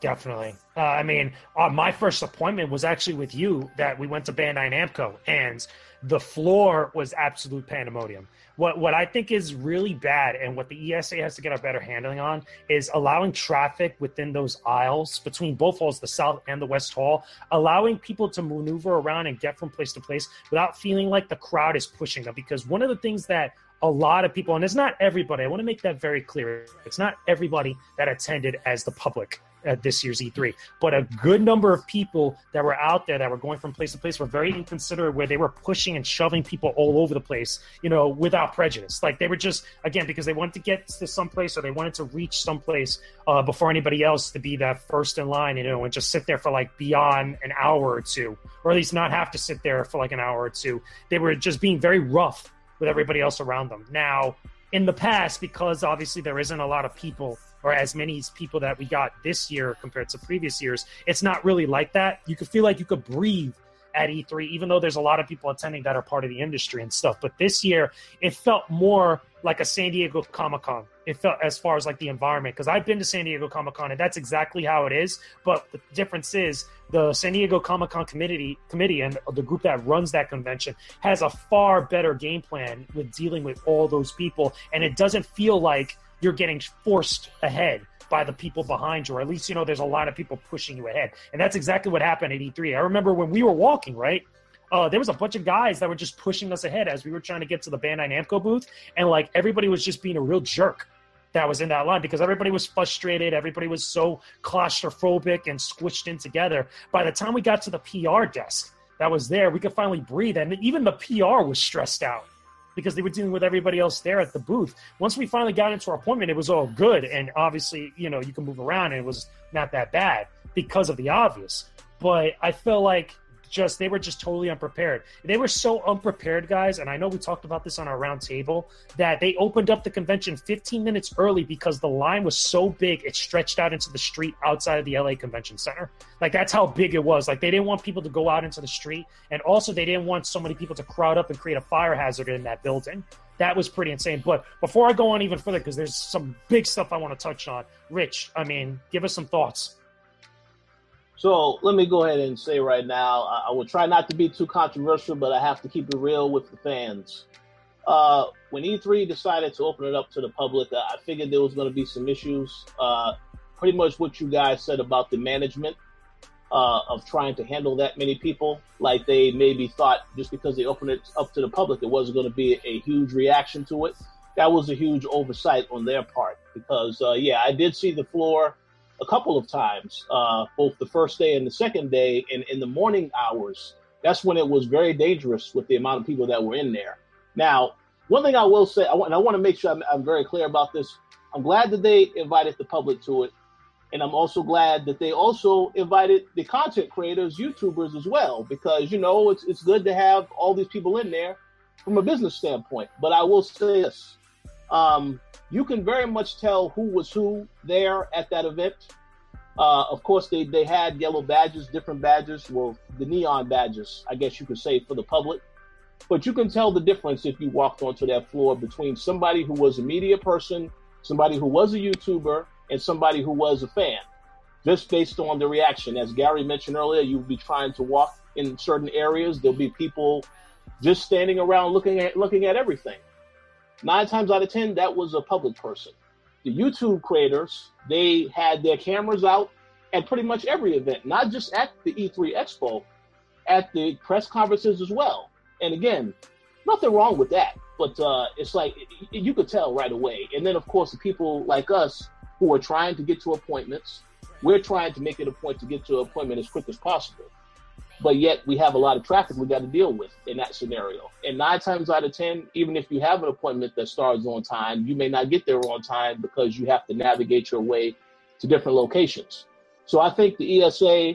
Definitely. Uh, I mean, uh, my first appointment was actually with you. That we went to Bandai Namco, and the floor was absolute pandemonium. What what I think is really bad, and what the ESA has to get a better handling on, is allowing traffic within those aisles between both halls, the south and the west hall, allowing people to maneuver around and get from place to place without feeling like the crowd is pushing them. Because one of the things that a lot of people, and it's not everybody. I want to make that very clear. It's not everybody that attended as the public at this year's E3. But a good number of people that were out there that were going from place to place were very inconsiderate, where they were pushing and shoving people all over the place, you know, without prejudice. Like they were just again because they wanted to get to some place or they wanted to reach someplace uh, before anybody else to be that first in line, you know, and just sit there for like beyond an hour or two, or at least not have to sit there for like an hour or two. They were just being very rough with everybody else around them. Now, in the past, because obviously there isn't a lot of people or as many people that we got this year compared to previous years, it's not really like that. You could feel like you could breathe at E3, even though there's a lot of people attending that are part of the industry and stuff. But this year, it felt more like a San Diego Comic Con. It felt as far as like the environment, because I've been to San Diego Comic Con and that's exactly how it is. But the difference is the San Diego Comic Con committee committee and the group that runs that convention has a far better game plan with dealing with all those people, and it doesn't feel like you're getting forced ahead by the people behind you, or at least you know there's a lot of people pushing you ahead, and that's exactly what happened at E3. I remember when we were walking, right? Uh, there was a bunch of guys that were just pushing us ahead as we were trying to get to the Bandai Namco booth, and like everybody was just being a real jerk that was in that line because everybody was frustrated, everybody was so claustrophobic and squished in together. By the time we got to the PR desk that was there, we could finally breathe, and even the PR was stressed out because they were dealing with everybody else there at the booth. Once we finally got into our appointment, it was all good. And obviously, you know, you can move around and it was not that bad because of the obvious. But I feel like just they were just totally unprepared. They were so unprepared, guys, and I know we talked about this on our roundtable that they opened up the convention 15 minutes early because the line was so big it stretched out into the street outside of the LA Convention Center. Like that's how big it was. Like they didn't want people to go out into the street, and also they didn't want so many people to crowd up and create a fire hazard in that building. That was pretty insane. But before I go on even further, because there's some big stuff I want to touch on, Rich, I mean, give us some thoughts. So let me go ahead and say right now, I, I will try not to be too controversial, but I have to keep it real with the fans. Uh, when E3 decided to open it up to the public, I figured there was going to be some issues. Uh, pretty much what you guys said about the management uh, of trying to handle that many people. Like they maybe thought just because they opened it up to the public, it wasn't going to be a huge reaction to it. That was a huge oversight on their part because, uh, yeah, I did see the floor a couple of times, uh, both the first day and the second day, and in the morning hours. That's when it was very dangerous with the amount of people that were in there. Now, one thing I will say, I want, I want to make sure I'm, I'm very clear about this. I'm glad that they invited the public to it, and I'm also glad that they also invited the content creators, YouTubers as well, because you know it's it's good to have all these people in there from a business standpoint. But I will say this: um, you can very much tell who was who there at that event. Uh, of course, they, they had yellow badges, different badges. Well, the neon badges, I guess you could say, for the public. But you can tell the difference if you walked onto that floor between somebody who was a media person, somebody who was a YouTuber, and somebody who was a fan, just based on the reaction. As Gary mentioned earlier, you'll be trying to walk in certain areas. There'll be people just standing around looking at looking at everything. Nine times out of ten, that was a public person. The YouTube creators, they had their cameras out at pretty much every event, not just at the E3 Expo, at the press conferences as well. And again, nothing wrong with that, but uh, it's like you could tell right away. And then, of course, the people like us who are trying to get to appointments, we're trying to make it a point to get to an appointment as quick as possible. But yet we have a lot of traffic we got to deal with in that scenario. And nine times out of 10, even if you have an appointment that starts on time, you may not get there on time because you have to navigate your way to different locations. So I think the ESA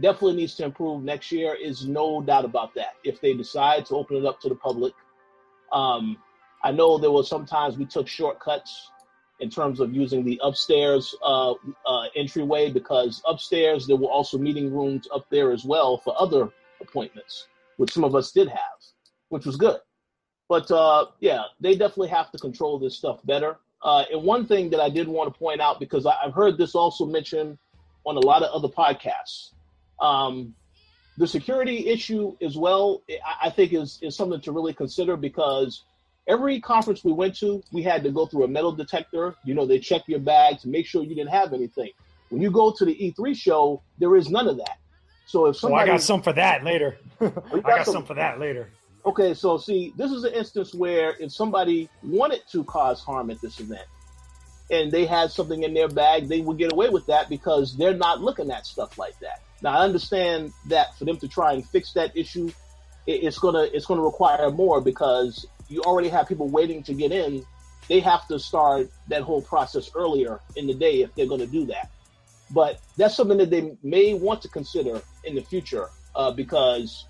definitely needs to improve next year. Is no doubt about that. If they decide to open it up to the public, um, I know there were sometimes we took shortcuts in terms of using the upstairs uh, uh, entryway because upstairs there were also meeting rooms up there as well for other appointments, which some of us did have, which was good. But uh, yeah, they definitely have to control this stuff better. Uh, and one thing that I did want to point out because I, have heard this also mentioned on a lot of other podcasts, um, the security issue as well. I, I think is is something to really consider because every conference we went to, we had to go through a metal detector. You know, they check your bag to make sure you didn't have anything. When you go to the E3 show, there is none of that. So if somebody, oh, I got some for that later. I got some, some for that later. Okay, so see, this is an instance where if somebody wanted to cause harm at this event and they had something in their bag, they would get away with that because they're not looking at stuff like that. Now, I understand that for them to try and fix that issue, it's gonna it's gonna require more because you already have people waiting to get in. They have to start that whole process earlier in the day if they're going to do that. But that's something that they may want to consider in the future uh, because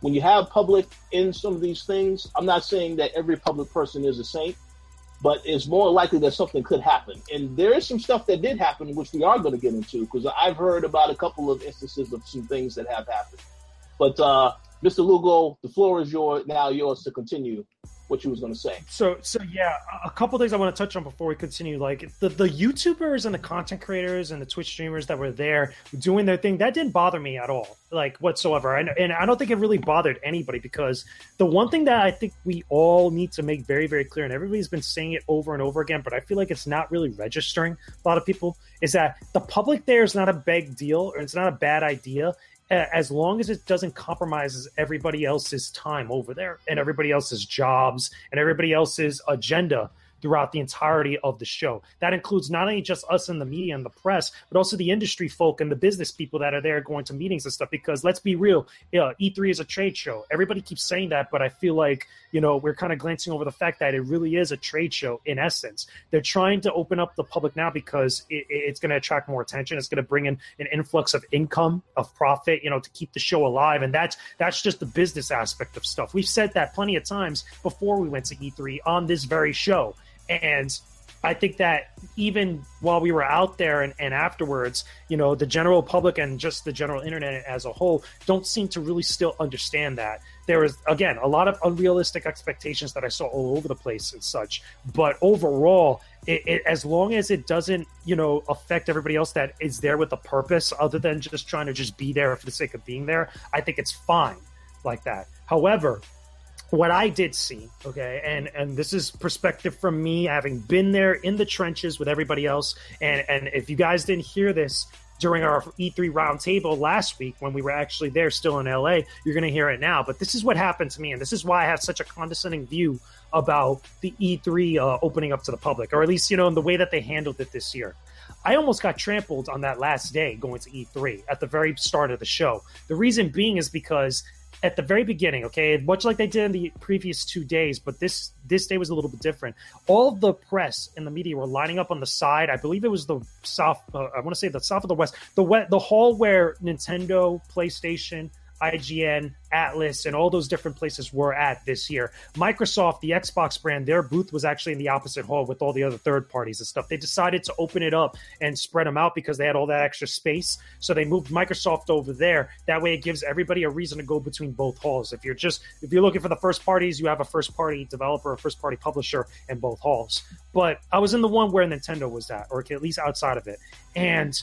when you have public in some of these things, I'm not saying that every public person is a saint, but it's more likely that something could happen. And there is some stuff that did happen, which we are going to get into, because I've heard about a couple of instances of some things that have happened. But uh, Mr. Lugo, the floor is yours now yours to continue what you was going to say. So, so yeah, a couple things I want to touch on before we continue. Like the the YouTubers and the content creators and the Twitch streamers that were there doing their thing, that didn't bother me at all, like whatsoever. And, and I don't think it really bothered anybody because the one thing that I think we all need to make very very clear, and everybody's been saying it over and over again, but I feel like it's not really registering a lot of people, is that the public there is not a big deal or it's not a bad idea as long as it doesn't compromise everybody else's time over there and everybody else's jobs and everybody else's agenda throughout the entirety of the show. That includes not only just us in the media and the press, but also the industry folk and the business people that are there going to meetings and stuff. Because let's be real, yeah, E3 is a trade show. Everybody keeps saying that, but I feel like you know we're kind of glancing over the fact that it really is a trade show in essence. They're trying to open up the public now because it, it's going to attract more attention. It's going to bring in an influx of income, of profit, you know, to keep the show alive. And that's that's just the business aspect of stuff. We've said that plenty of times before we went to E3 on this very show and I think that even while we were out there and, and, afterwards, you know, the general public and just the general internet as a whole don't seem to really still understand that. There is, again, a lot of unrealistic expectations that I saw all over the place and such. But overall, it, it, as long as it doesn't, you know, affect everybody else that is there with a purpose other than just trying to just be there for the sake of being there, I think it's fine like that. However, what I did see, okay, and and this is perspective from me having been there in the trenches with everybody else, and and if you guys didn't hear this during our E3 roundtable last week when we were actually there still in LA, you're going to hear it now. But this is what happened to me, and this is why I have such a condescending view about the E3 uh, opening up to the public, or at least you know in the way that they handled it this year. I almost got trampled on that last day going to E3 at the very start of the show. The reason being is because at the very beginning, okay, much like they did in the previous two days, but this this day was a little bit different. All the press and the media were lining up on the side. I believe it was the south. Uh, I want to say the south of the west, the west, the hall where Nintendo, PlayStation, IGN, Atlus, and all those different places were at this year. Microsoft, the Xbox brand, their booth was actually in the opposite hall with all the other third parties and stuff. They decided to open it up and spread them out because they had all that extra space. So they moved Microsoft over there. That way, it gives everybody a reason to go between both halls. If you're just if you're looking for the first parties, you have a first party developer, a first party publisher in both halls. But I was in the one where Nintendo was at, or at least outside of it, and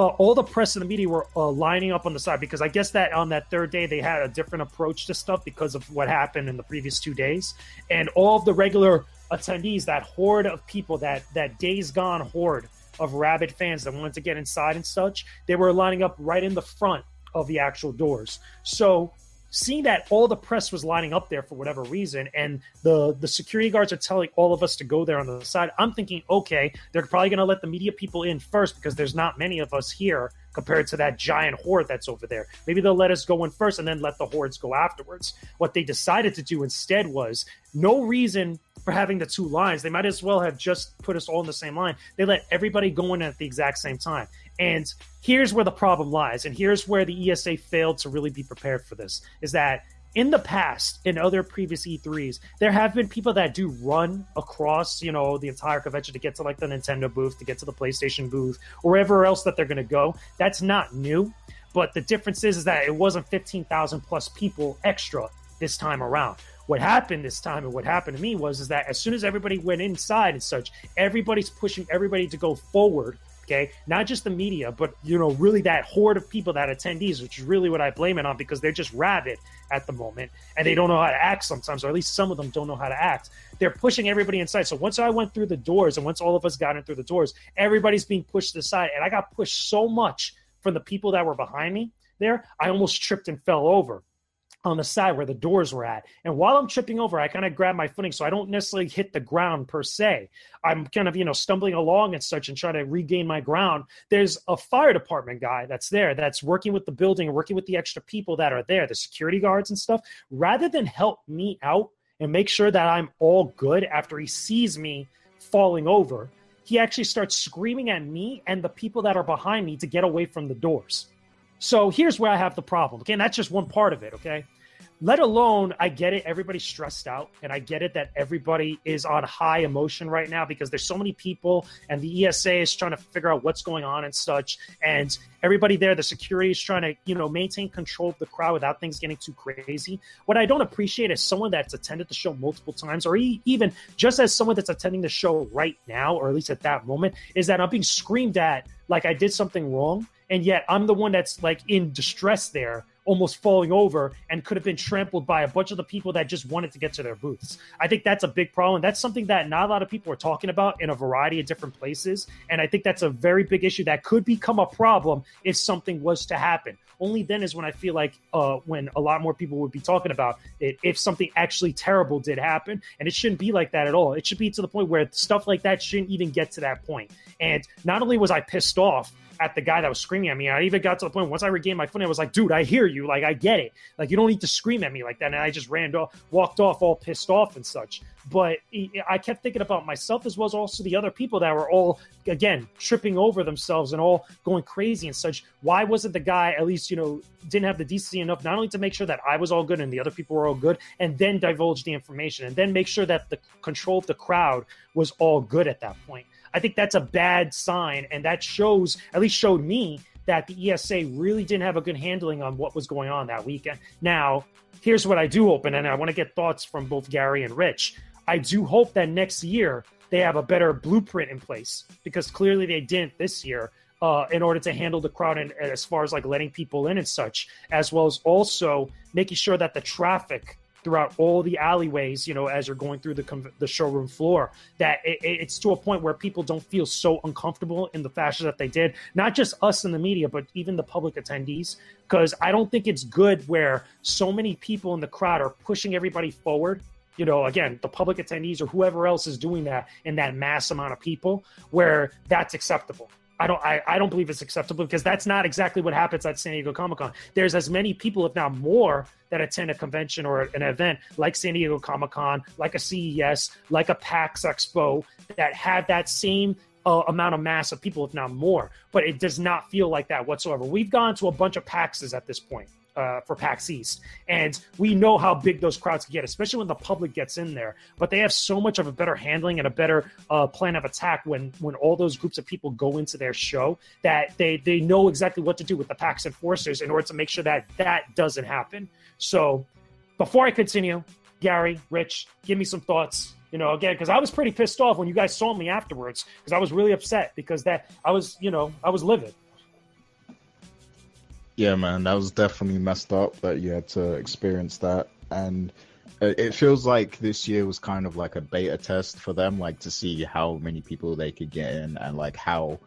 uh, all the press and the media were uh, lining up on the side because I guess that on that third day they had a different approach to stuff because of what happened in the previous two days, and all of the regular attendees, that horde of people, that that days gone horde of rabid fans that wanted to get inside and such, they were lining up right in the front of the actual doors. So seeing that all the press was lining up there for whatever reason and the the security guards are telling all of us to go there on the side i'm thinking okay they're probably going to let the media people in first because there's not many of us here compared to that giant horde that's over there. Maybe they'll let us go in first and then let the hordes go afterwards. What they decided to do instead was no reason for having the two lines. They might as well have just put us all in the same line. They let everybody go in at the exact same time and here's where the problem lies, and here's where the ESA failed to really be prepared for this: is that in the past, in other previous E3s, there have been people that do run across, you know, the entire convention to get to like the Nintendo booth, to get to the PlayStation booth, or wherever else that they're going to go. That's not new, but the difference is, is that it wasn't fifteen thousand plus people extra this time around what happened this time and what happened to me was is that as soon as everybody went inside and such everybody's pushing everybody to go forward Okay, not just the media, but you know, really that horde of people, that attendees, which is really what I blame it on because they're just rabid at the moment and they don't know how to act sometimes, or at least some of them don't know how to act. They're pushing everybody inside. So once I went through the doors and once all of us got in through the doors, everybody's being pushed aside and I got pushed so much from the people that were behind me there, I almost tripped and fell over on the side where the doors were at. And while I'm tripping over, I kind of grab my footing so I don't necessarily hit the ground per se. I'm kind of, you know, stumbling along and such and trying to regain my ground. There's a fire department guy that's there that's working with the building working with the extra people that are there, the security guards and stuff. Rather than help me out and make sure that I'm all good after he sees me falling over, he actually starts screaming at me and the people that are behind me to get away from the doors. So here's where I have the problem. Okay, and that's just one part of it. Okay, let alone I get it. Everybody's stressed out, and I get it that everybody is on high emotion right now because there's so many people, and the ESA is trying to figure out what's going on and such. And everybody there, the security is trying to you know maintain control of the crowd without things getting too crazy. What I don't appreciate is someone that's attended the show multiple times, or even just as someone that's attending the show right now, or at least at that moment, is that I'm being screamed at like I did something wrong and yet I'm the one that's like in distress there, almost falling over, and could have been trampled by a bunch of the people that just wanted to get to their booths. I think that's a big problem. That's something that not a lot of people are talking about in a variety of different places, and I think that's a very big issue that could become a problem if something was to happen. Only then is when I feel like uh, when a lot more people would be talking about it if something actually terrible did happen, and it shouldn't be like that at all. It should be to the point where stuff like that shouldn't even get to that point. And not only was I pissed off at the guy that was screaming at me. I even got to the point once I regained my footing, I was like, dude, I hear you. Like, I get it. Like, you don't need to scream at me like that. And I just ran off, walked off all pissed off and such. But I kept thinking about myself as well as also the other people that were all, again, tripping over themselves and all going crazy and such. Why wasn't the guy, at least, you know, didn't have the decency enough not only to make sure that I was all good and the other people were all good, and then divulge the information and then make sure that the control of the crowd was all good at that point. I think that's a bad sign, and that shows, at least showed me, that the ESA really didn't have a good handling on what was going on that weekend. Now, here's what I do open, and I want to get thoughts from both Gary and Rich. I do hope that next year they have a better blueprint in place because clearly they didn't this year. Uh, in order to handle the crowd and as far as like letting people in and such, as well as also making sure that the traffic throughout all the alleyways, you know, as you're going through the the showroom floor, that it, it's to a point where people don't feel so uncomfortable in the fashion that they did. Not just us in the media, but even the public attendees. Because I don't think it's good where so many people in the crowd are pushing everybody forward. You know, again, the public attendees or whoever else is doing that in that mass amount of people, where that's acceptable. I don't I, I don't believe it's acceptable because that's not exactly what happens at San Diego Comic Con. There's as many people, if not more, that attend a convention or an event like San Diego Comic Con, like a CES, like a PAX Expo, that have that same uh, amount of mass of people, if not more. But it does not feel like that whatsoever. We've gone to a bunch of PAXs at this point. Uh, for PAX East, and we know how big those crowds can get, especially when the public gets in there. But they have so much of a better handling and a better uh, plan of attack when when all those groups of people go into their show that they they know exactly what to do with the PAX enforcers in order to make sure that that doesn't happen. So, before I continue, Gary, Rich, give me some thoughts you know, again, because I was pretty pissed off when you guys saw me afterwards because I was really upset because that I was, you know, I was livid. Yeah, man, that was definitely messed up that you had to experience that, and it feels like this year was kind of like a beta test for them, like to see how many people they could get in and like how,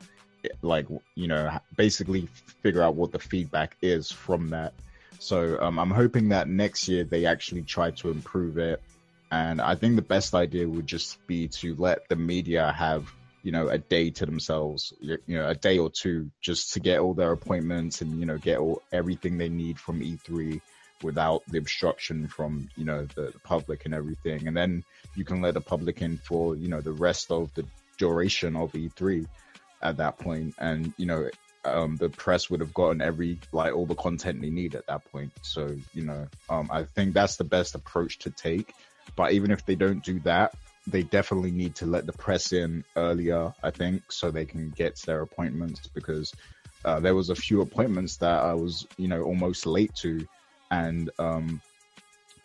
like you know, basically figure out what the feedback is from that. So um, I'm hoping that next year they actually try to improve it and I think the best idea would just be to let the media have, you know, a day to themselves, you know, a day or two just to get all their appointments and, you know, get all everything they need from E3 without the obstruction from, you know, the, the public and everything. And then you can let the public in for, you know, the rest of the duration of E3 at that point. And, you know, um, the press would have gotten every like all the content they need at that point. So you know, um, I think that's the best approach to take. But even if they don't do that, they definitely need to let the press in earlier, I think, so they can get their appointments because uh, there was a few appointments that I was, you know, almost late to, and um,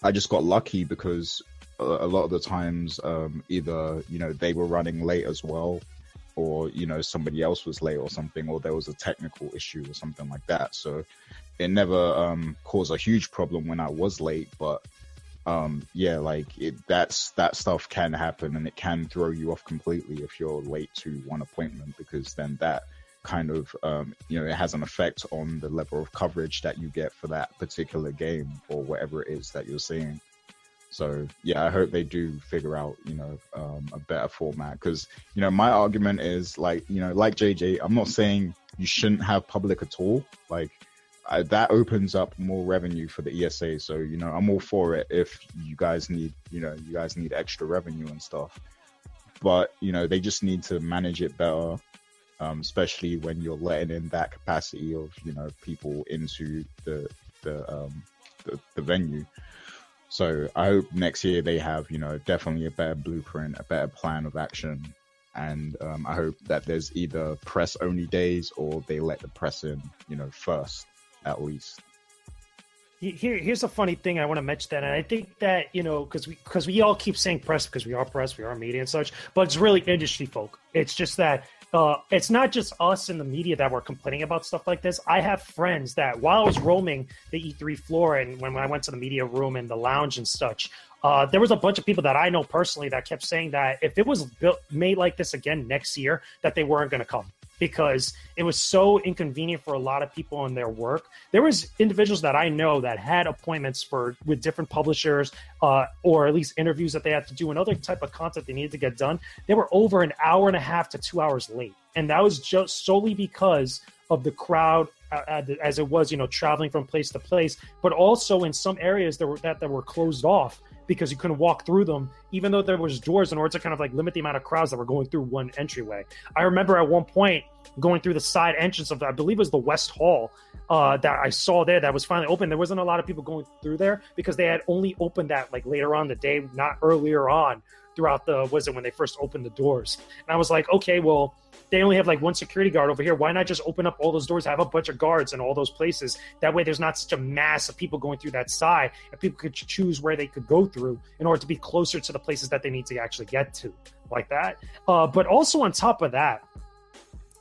I just got lucky because a, a lot of the times, um, either you know they were running late as well, or you know somebody else was late or something, or there was a technical issue or something like that. So it never um, caused a huge problem when I was late, but um, yeah, like it, that's that stuff can happen and it can throw you off completely if you're late to one appointment because then that kind of um, you know it has an effect on the level of coverage that you get for that particular game or whatever it is that you're seeing. So yeah, I hope they do figure out you know um, a better format because you know my argument is like you know like JJ, I'm not saying you shouldn't have public at all. Like I, that opens up more revenue for the ESA. So you know, I'm all for it if you guys need, you know, you guys need extra revenue and stuff. But you know, they just need to manage it better, um, especially when you're letting in that capacity of you know people into the the um, the, the venue. So I hope next year they have you know definitely a better blueprint, a better plan of action, and um, I hope that there's either press only days or they let the press in, you know, first at least. Here, here's a funny thing I want to mention that, and I think that you know because we because we all keep saying press because we are press, we are media and such, but it's really industry folk. It's just that uh, it's not just us in the media that were complaining about stuff like this. I have friends that while I was roaming the E3 floor and when, I went to the media room and the lounge and such, uh, there was a bunch of people that I know personally that kept saying that if it was built made like this again next year, that they weren't going to come because it was so inconvenient for a lot of people in their work. There was individuals that I know that had appointments for with different publishers, uh, or at least interviews that they had to do and other type of content they needed to get done. They were over an hour and a half to two hours late, and that was just solely because of the crowd uh, as it was, you know, traveling from place to place, but also in some areas that were that, that were closed off because you couldn't walk through them, even though there was doors in order to kind of like limit the amount of crowds that were going through one entryway. I remember at one point going through the side entrance of, I believe it was the West Hall, uh, that I saw there that was finally open. There wasn't a lot of people going through there because they had only opened that like later on the day, not earlier on throughout the was it when they first opened the doors. And I was like, okay, well, they only have like one security guard over here. Why not just open up all those doors, have a bunch of guards in all those places? That way, there's not such a mass of people going through that side, and people could choose where they could go through in order to be closer to the places that they need to actually get to, like that. Uh, but also on top of that,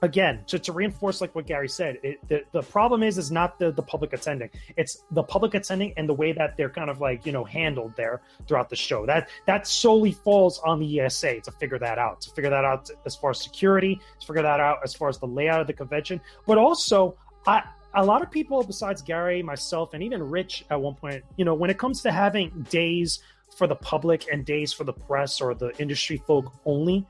again to, to reinforce like what gary said it, the, the problem is is not the, the public attending it's the public attending and the way that they're kind of like you know handled there throughout the show that that solely falls on the esa to figure that out to figure that out as far as security to figure that out as far as the layout of the convention but also i a lot of people besides gary myself and even rich at one point you know when it comes to having days for the public and days for the press or the industry folk only.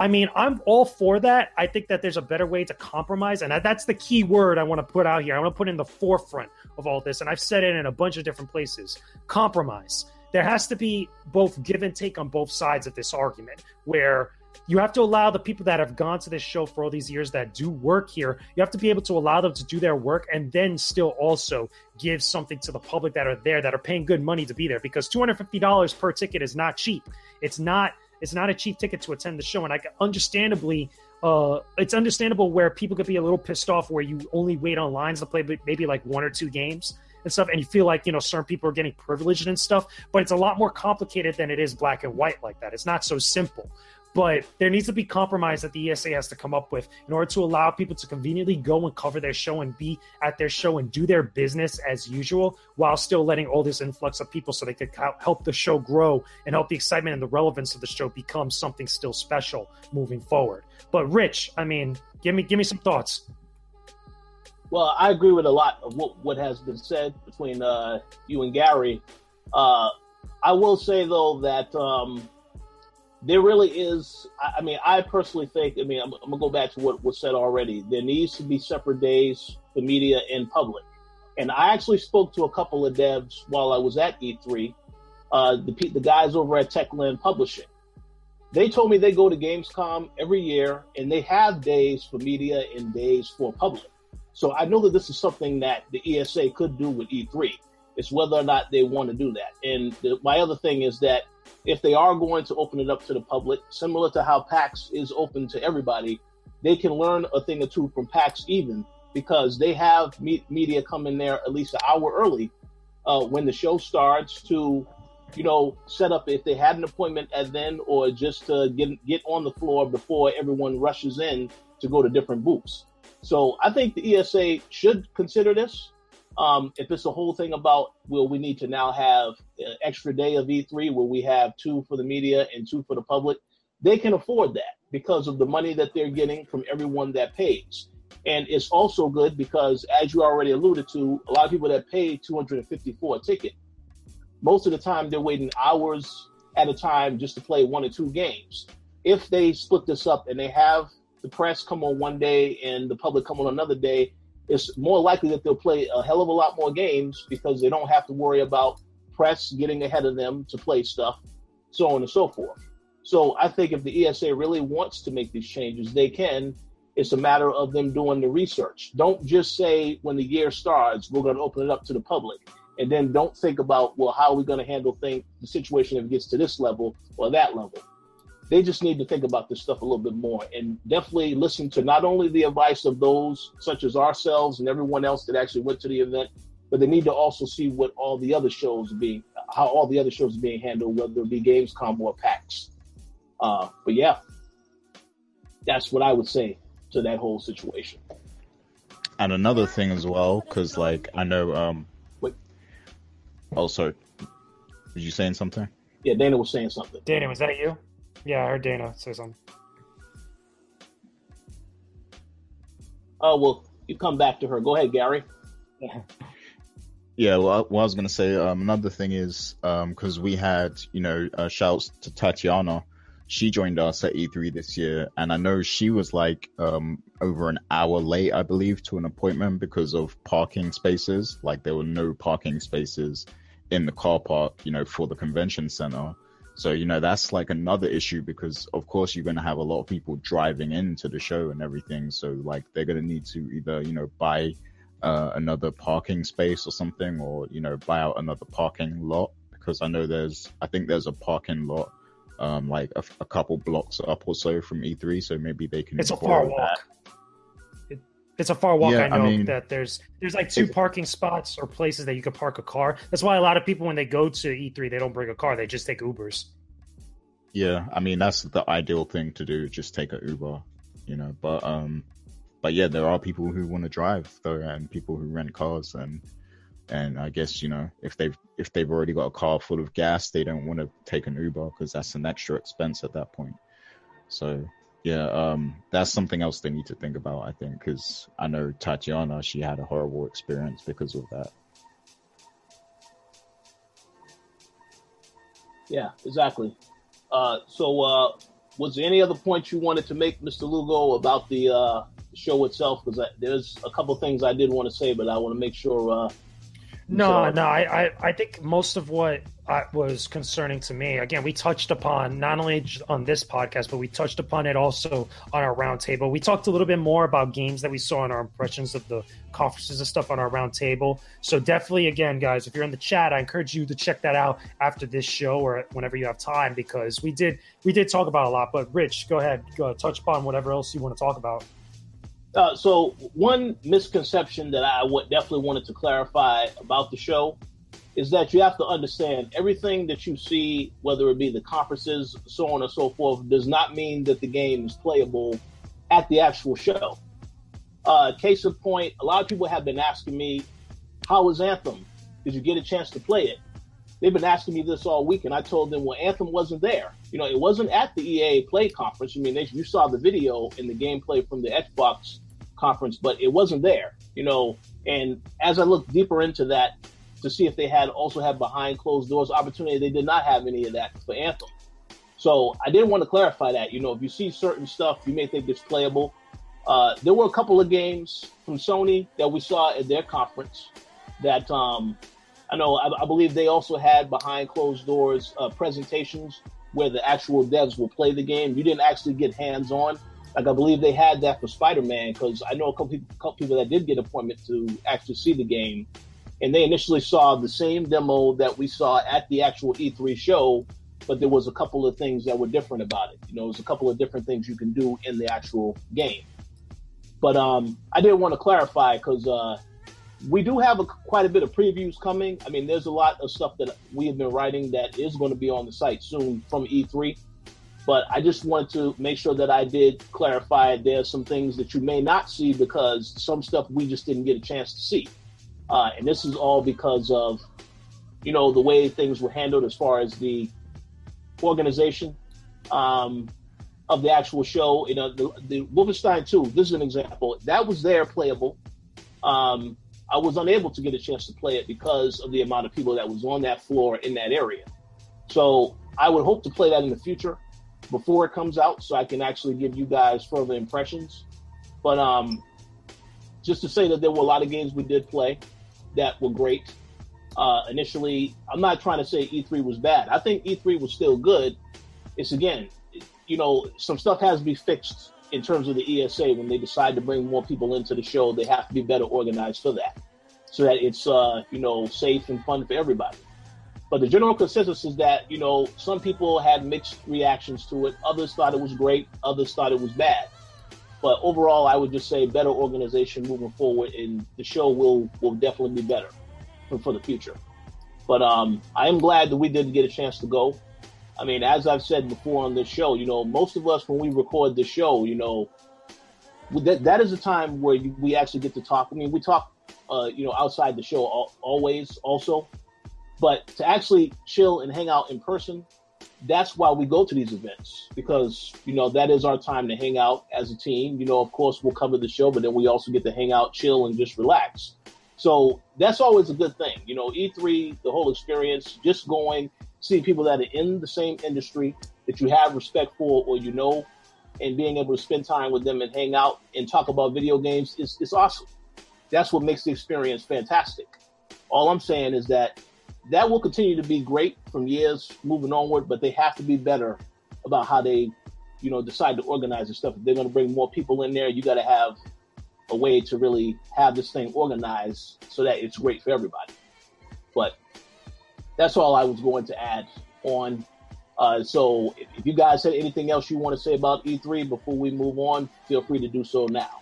I mean, I'm all for that. I think that there's a better way to compromise, and that's the key word I want to put out here. I want to put in the forefront of all this, and I've said it in a bunch of different places. Compromise. There has to be both give and take on both sides of this argument, where you have to allow the people that have gone to this show for all these years that do work here, you have to be able to allow them to do their work and then still also give something to the public that are there that are paying good money to be there because $250 per ticket is not cheap. It's not it's not a cheap ticket to attend the show and I can understandably uh, it's understandable where people could be a little pissed off where you only wait on lines to play maybe like one or two games and stuff, and you feel like you know certain people are getting privileged and stuff. But it's a lot more complicated than it is black and white like that. It's not so simple. But there needs to be compromise that the ESA has to come up with in order to allow people to conveniently go and cover their show and be at their show and do their business as usual while still letting all this influx of people so they could help the show grow and help the excitement and the relevance of the show become something still special moving forward. But Rich, I mean, give me give me some thoughts. Well, I agree with a lot of what, what has been said between uh, you and Gary. Uh, I will say though that um, there really is. I, mean, I personally think. I mean, I'm, I'm, gonna go back to what was said already. There needs to be separate days for media and public. And I actually spoke to a couple of devs while I was at E3. Uh, the the guys over at Techland Publishing. They told me they go to Gamescom every year and they have days for media and days for public. So I know that this is something that the ESA could do with E3. It's whether or not they want to do that. And the, my other thing is that if they are going to open it up to the public, similar to how PAX is open to everybody, they can learn a thing or two from PAX even because they have me- media come in there at least an hour early uh, when the show starts to, you know, set up if they had an appointment at then or just to get get on the floor before everyone rushes in to go to different booths. So I think the ESA should consider this. Um, if it's a whole thing about, well, we need to now have an extra day of E3 where we have two for the media and two for the public, they can afford that because of the money that they're getting from everyone that pays. And it's also good because, as you already alluded to, a lot of people that pay 254 a ticket, most of the time they're waiting hours at a time just to play one or two games. If they split this up and they have the press come on one day and the public come on another day, it's more likely that they'll play a hell of a lot more games because they don't have to worry about press getting ahead of them to play stuff, so on and so forth. So I think if the ESA really wants to make these changes, they can. It's a matter of them doing the research. Don't just say when the year starts, we're going to open it up to the public. And then don't think about, well, how are we going to handle thing, the situation if it gets to this level or that level they just need to think about this stuff a little bit more and definitely listen to not only the advice of those such as ourselves and everyone else that actually went to the event, but they need to also see what all the other shows are being, how all the other shows are being handled, whether it be Gamescom or PAX. Uh, but yeah, that's what I would say to that whole situation. And another thing as well, because like I know, um, Wait. also, oh, was you saying something? Yeah, Dana was saying something. Dana, was that you? Yeah, I heard Dana say something. Oh well, you come back to her. Go ahead, Gary. Yeah, well, what I was gonna say, um, another thing is, because um, we had, you know, uh, shouts to Tatiana. She joined us at E3 this year, and I know she was like um, over an hour late, I believe, to an appointment because of parking spaces. Like there were no parking spaces in the car park, you know, for the convention center. So, you know, that's like another issue because of course you're going to have a lot of people driving into the show and everything. So like they're going to need to either, you know, buy uh, another parking space or something or, you know, buy out another parking lot because I know there's, I think there's a parking lot um, like a, a, couple blocks up or so from E3. So maybe they can. It's a far walk. It, it's a far walk. Yeah, I know I mean, that there's there's like two parking spots or places that you could park a car. That's why a lot of people when they go to E3 they don't bring a car. They just take Ubers. Yeah, I mean that's the ideal thing to do. Just take an Uber, you know. But um, but yeah, there are people who want to drive though, and people who rent cars, and and I guess you know if they've if they've already got a car full of gas, they don't want to take an Uber because that's an extra expense at that point. So yeah, um, that's something else they need to think about. I think because I know Tatiana, she had a horrible experience because of that. Yeah, exactly. Uh, so, uh, was there any other points you wanted to make, Mr. Lugo, about the uh, show itself? Because there's a couple things I did want to say, but I want to make sure. Uh, No, So- no, I, I, I think most of what was concerning to me, again, we touched upon not only on this podcast, but we touched upon it also on our roundtable. We talked a little bit more about games that we saw and our impressions of the conferences and stuff on our roundtable. So definitely, again, guys, if you're in the chat, I encourage you to check that out after this show or whenever you have time, because we did we did talk about a lot. But Rich, go ahead, go touch upon whatever else you want to talk about. Uh, so one misconception that I would definitely wanted to clarify about the show is that you have to understand everything that you see, whether it be the conferences, so on and so forth, does not mean that the game is playable at the actual show. Uh, case in point, a lot of people have been asking me, "How was Anthem? Did you get a chance to play it?" They've been asking me this all week, and I told them, "Well, Anthem wasn't there. You know, it wasn't at the EA Play conference. I mean, they, you saw the video and the gameplay from the Xbox conference, but it wasn't there. You know, and as I looked deeper into that to see if they had also had behind closed doors opportunity, they did not have any of that for Anthem. So I did want to clarify that. You know, if you see certain stuff, you may think it's playable. Uh, there were a couple of games from Sony that we saw at their conference that um, I know. I, I believe they also had behind closed doors uh, presentations where the actual devs will play the game. You didn't actually get hands on. Like I believe they had that for Spider Man because I know a couple people, couple people that did get appointment to actually see the game, and they initially saw the same demo that we saw at the actual E3 show, but there was a couple of things that were different about it. You know, there's a couple of different things you can do in the actual game. But um, I did want to clarify because uh, we do have a, quite a bit of previews coming. I mean, there's a lot of stuff that we have been writing that is going to be on the site soon from E3. But I just wanted to make sure that I did clarify there's some things that you may not see because some stuff we just didn't get a chance to see. Uh, and this is all because of, you know, the way things were handled as far as the organization um, of the actual show. You know, the, the Wolfenstein 2, this is an example. That was there playable. Um, I was unable to get a chance to play it because of the amount of people that was on that floor in that area. So I would hope to play that in the future before it comes out so I can actually give you guys further impressions. But um, just to say that there were a lot of games we did play that were great. Uh, initially, I'm not trying to say E3 was bad. I think E3 was still good. It's again, you know, some stuff has to be fixed in terms of the ESA when they decide to bring more people into the show. They have to be better organized for that, so that it's uh, you know safe and fun for everybody. But the general consensus is that you know some people had mixed reactions to it. Others thought it was great. Others thought it was bad. But overall, I would just say better organization moving forward, and the show will will definitely be better for, for the future. But um, I am glad that we did get a chance to go. I mean, as I've said before on this show, you know, most of us when we record the show, you know, that that is a time where you, we actually get to talk. I mean, we talk, uh, you know, outside the show al- always, also, but to actually chill and hang out in person, that's why we go to these events because you know that is our time to hang out as a team. You know, of course, we'll cover the show, but then we also get to hang out, chill, and just relax. So that's always a good thing. You know, E3, the whole experience, just going, seeing people that are in the same industry that you have respect for or you know, and being able to spend time with them and hang out and talk about video games is, is awesome. That's what makes the experience fantastic. All I'm saying is that that will continue to be great from years moving onward, but they have to be better about how they, you know, decide to organize the stuff. If they're going to bring more people in there, you got to have a way to really have this thing organized so that it's great for everybody. But that's all I was going to add on. Uh, so if, if you guys had anything else you want to say about E3 before we move on, feel free to do so now.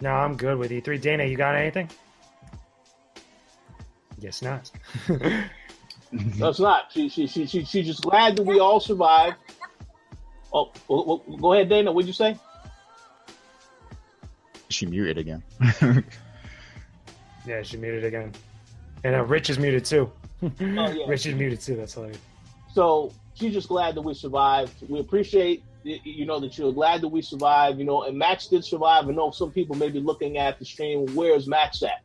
No, I'm good with E3. Dana, you got anything? Guess not. That's not. She, she, she, she, she's just glad that we all survived. Oh, well, well, go ahead, Dana. What'd you say? She muted again. yeah, she muted again. And uh, Rich is muted too. Oh, yeah. Rich is muted too. That's hilarious. So she's just glad that we survived. We appreciate, you know, that you're glad that we survived. You know, and Max did survive. I know some people may be looking at the stream. Where's Max at?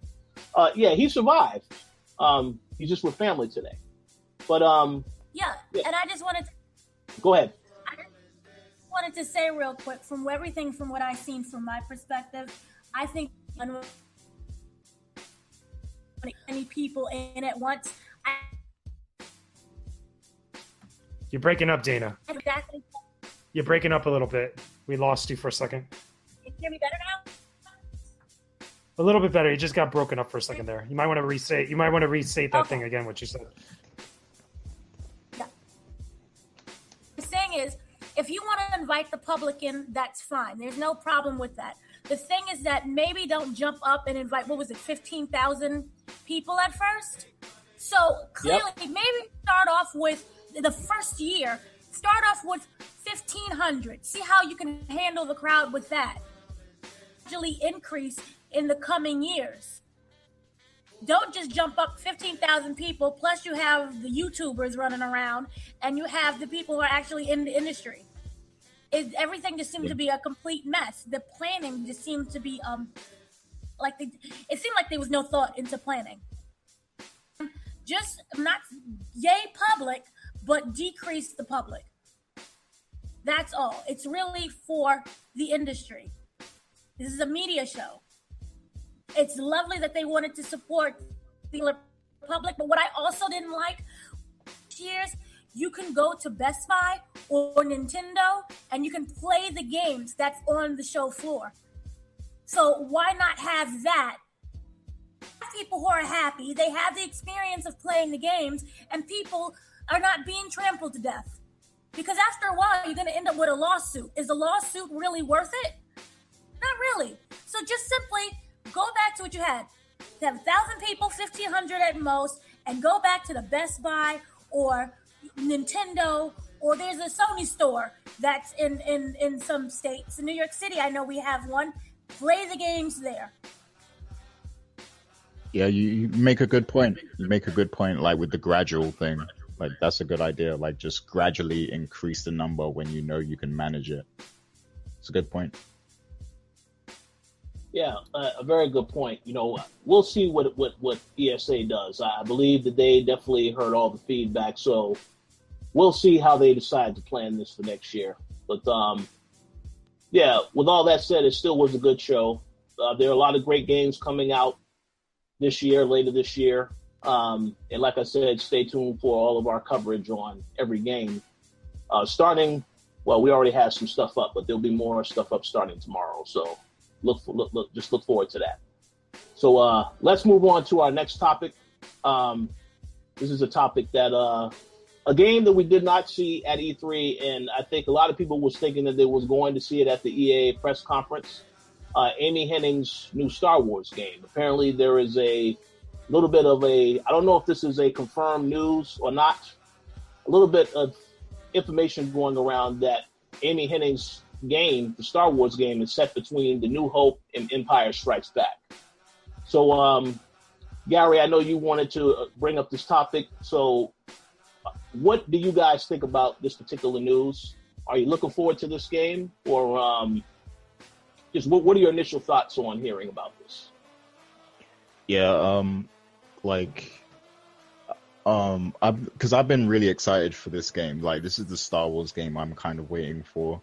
Uh, yeah, he survived. Um, he's just with family today. But um, Yeah, Yeah. and I just wanted to, go ahead. I just wanted to say real quick from everything from what I've seen from my perspective, I think when many people in at once. I, You're breaking up, Dana. exactly. You're breaking up a little bit. We lost you for a second. Can you hear me better now? A little bit better. You just got broken up for a second there. You might want to restate. You might want to restate that Okay. thing again. What you said. Yeah. The thing is, if you want to invite the public in, that's fine. There's no problem with that. The thing is that maybe don't jump up and invite, what was it, 15,000 people at first? So clearly, maybe start off with the first year, start off with 1,500. See how you can handle the crowd with that. Gradually increase in the coming years. Don't just jump up 15,000 people, plus you have the YouTubers running around and you have the people who are actually in the industry. It, everything just seemed to be a complete mess. The planning just seemed to be um like they, it seemed like there was no thought into planning. Just not yay public, but decrease the public. That's all. It's really for the industry. This is a media show. It's lovely that they wanted to support the public, but what I also didn't like years you can go to Best Buy or Nintendo and you can play the games that's on the show floor. So why not have that? People who are happy, they have the experience of playing the games, and people are not being trampled to death. Because after a while, you're going to end up with a lawsuit. Is the lawsuit really worth it? Not really. So just simply go back to what you had. You have a thousand people, fifteen hundred at most, and go back to the Best Buy or Nintendo or there's a Sony store that's in in in some states. In New York City, I know we have one. Play the games there. Yeah, you, you make a good point. You make a good point, like with the gradual thing. Like that's a good idea. Like just gradually increase the number when you know you can manage it. It's a good point. Yeah, uh, a very good point. You know, we'll see what what what ESA does. I believe that they definitely heard all the feedback, so we'll see how they decide to plan this for next year. But um, yeah, with all that said, it still was a good show. Uh, there are a lot of great games coming out this year, later this year. Um, and like I said, stay tuned for all of our coverage on every game. Uh, starting, well, we already have some stuff up, but there'll be more stuff up starting tomorrow. So look, for, look, look, just look forward to that. So uh, let's move on to our next topic. Um, this is a topic that uh, a game that we did not see at E3, and I think a lot of people was thinking that they was going to see it at the EA press conference. Uh, Amy Hennig's new Star Wars game. Apparently, there is a little bit of a I don't know if this is a confirmed news or not. A little bit of information going around that Amy Hennig's game, the Star Wars game, is set between The New Hope and Empire Strikes Back. So, um, Gary, I know you wanted to uh, bring up this topic. So, what do you guys think about this particular news? Are you looking forward to this game, or um, just what, what are your initial thoughts on hearing about this? Yeah, um, like, um, I've because I've been really excited for this game. Like, this is the Star Wars game I'm kind of waiting for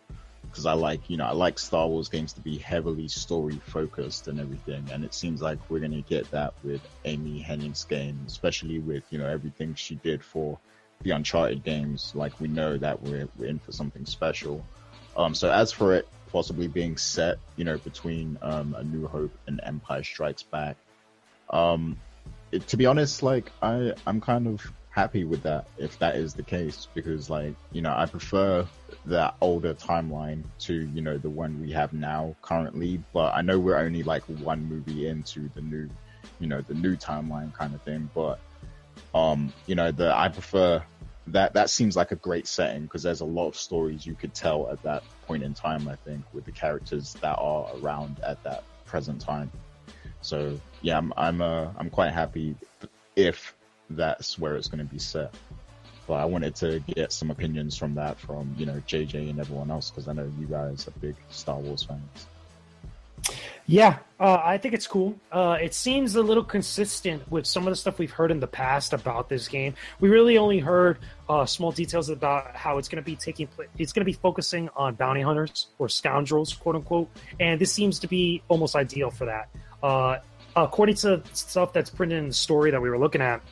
because I like, you know, I like Star Wars games to be heavily story focused and everything. And it seems like we're gonna get that with Amy Hennig's game, especially with you know everything she did for the Uncharted games. Like, we know that we're we're in for something special. Um, so as for it possibly being set, you know, between um, A New Hope and Empire Strikes Back. Um, it, to be honest, like I, I'm kind of happy with that if that is the case because, like, you know, I prefer that older timeline to you know the one we have now currently. But I know we're only like one movie into the new, you know, the new timeline kind of thing. But um, you know, the I prefer that. That seems like a great setting because there's a lot of stories you could tell at that point in time. I think with the characters that are around at that present time. So yeah, I'm I'm uh, I'm quite happy if that's where it's going to be set. But I wanted to get some opinions from that from you know JJ and everyone else because I know you guys are big Star Wars fans. Yeah, uh, I think it's cool. Uh, it seems a little consistent with some of the stuff we've heard in the past about this game. We really only heard uh, small details about how it's going to be taking place. It's going to be focusing on bounty hunters or scoundrels, quote unquote. And this seems to be almost ideal for that. Uh, according to stuff that's printed in the story that we were looking at,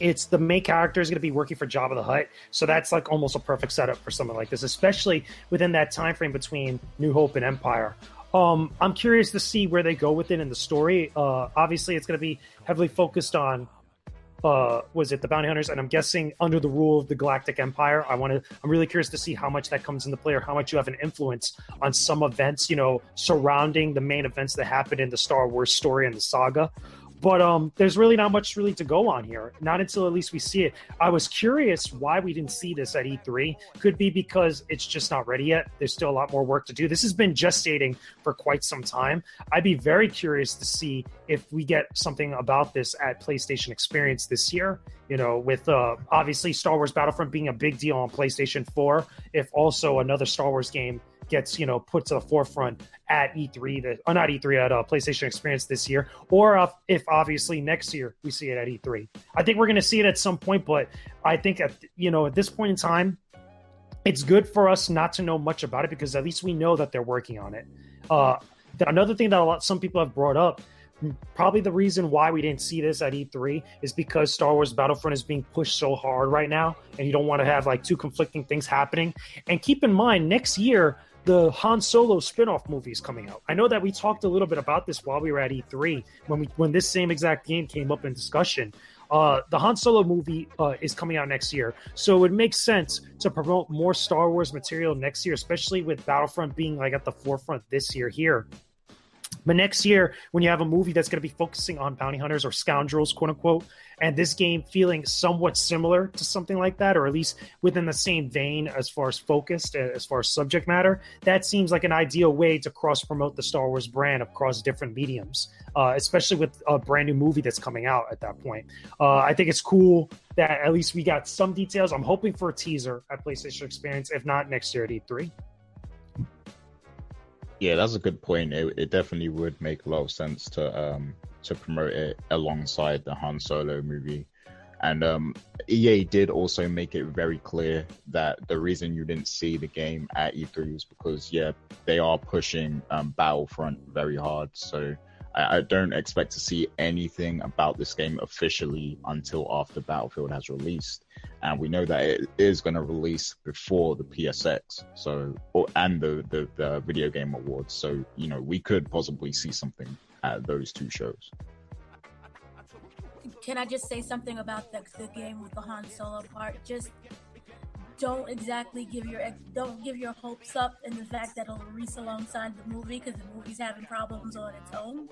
it's the main character is going to be working for Jabba the Hutt, so that's like almost a perfect setup for something like this, especially within that time frame between New Hope and Empire. Um, I'm curious to see where they go with it in the story. Uh, obviously, it's going to be heavily focused on uh, was it the bounty hunters and i'm guessing under the rule of the galactic empire i want to i'm really curious to see how much that comes into play or how much you have an influence on some events you know surrounding the main events that happen in the star wars story and the saga but um, there's really not much really to go on here. Not until at least we see it. I was curious why we didn't see this at E3. Could be because it's just not ready yet. There's still a lot more work to do. This has been gestating for quite some time. I'd be very curious to see if we get something about this at PlayStation Experience this year. You know, with uh, obviously Star Wars Battlefront being a big deal on PlayStation 4, if also another Star Wars game gets you know put to the forefront at E3 that or not E3 at uh, PlayStation Experience this year, or if, if obviously next year we see it at E3. I think we're going to see it at some point, but I think at you know at this point in time, it's good for us not to know much about it because at least we know that they're working on it. Uh, another thing that a lot some people have brought up probably the reason why we didn't see this at E3 is because Star Wars Battlefront is being pushed so hard right now, and you don't want to have like two conflicting things happening. And keep in mind, next year the Han Solo spin-off movie is coming out. I know that we talked a little bit about this while we were at E3 when we when this same exact game came up in discussion. Uh, the Han Solo movie uh, is coming out next year, so it makes sense to promote more Star Wars material next year, especially with Battlefront being like at the forefront this year here. But next year, when you have a movie that's going to be focusing on bounty hunters or scoundrels, quote unquote, and this game feeling somewhat similar to something like that, or at least within the same vein as far as focused, as far as subject matter, that seems like an ideal way to cross promote the Star Wars brand across different mediums, uh, especially with a brand new movie that's coming out at that point. Uh, I think it's cool that at least we got some details. I'm hoping for a teaser at PlayStation Experience, if not next year at E3. Yeah, that's a good point. It, it definitely would make a lot of sense to um, to promote it alongside the Han Solo movie. And um, EA did also make it very clear that the reason you didn't see the game at E3 was because, yeah, they are pushing um, Battlefront very hard. So I, I, don't expect to see anything about this game officially until after Battlefield has released. And we know that it is going to release before the PSX, so or, and the, the the Video Game Awards. So you know we could possibly see something at those two shows. Can I just say something about the, the game with the Han Solo part? Just don't exactly give your don't give your hopes up in the fact that it'll release alongside the movie because the movie's having problems on its own.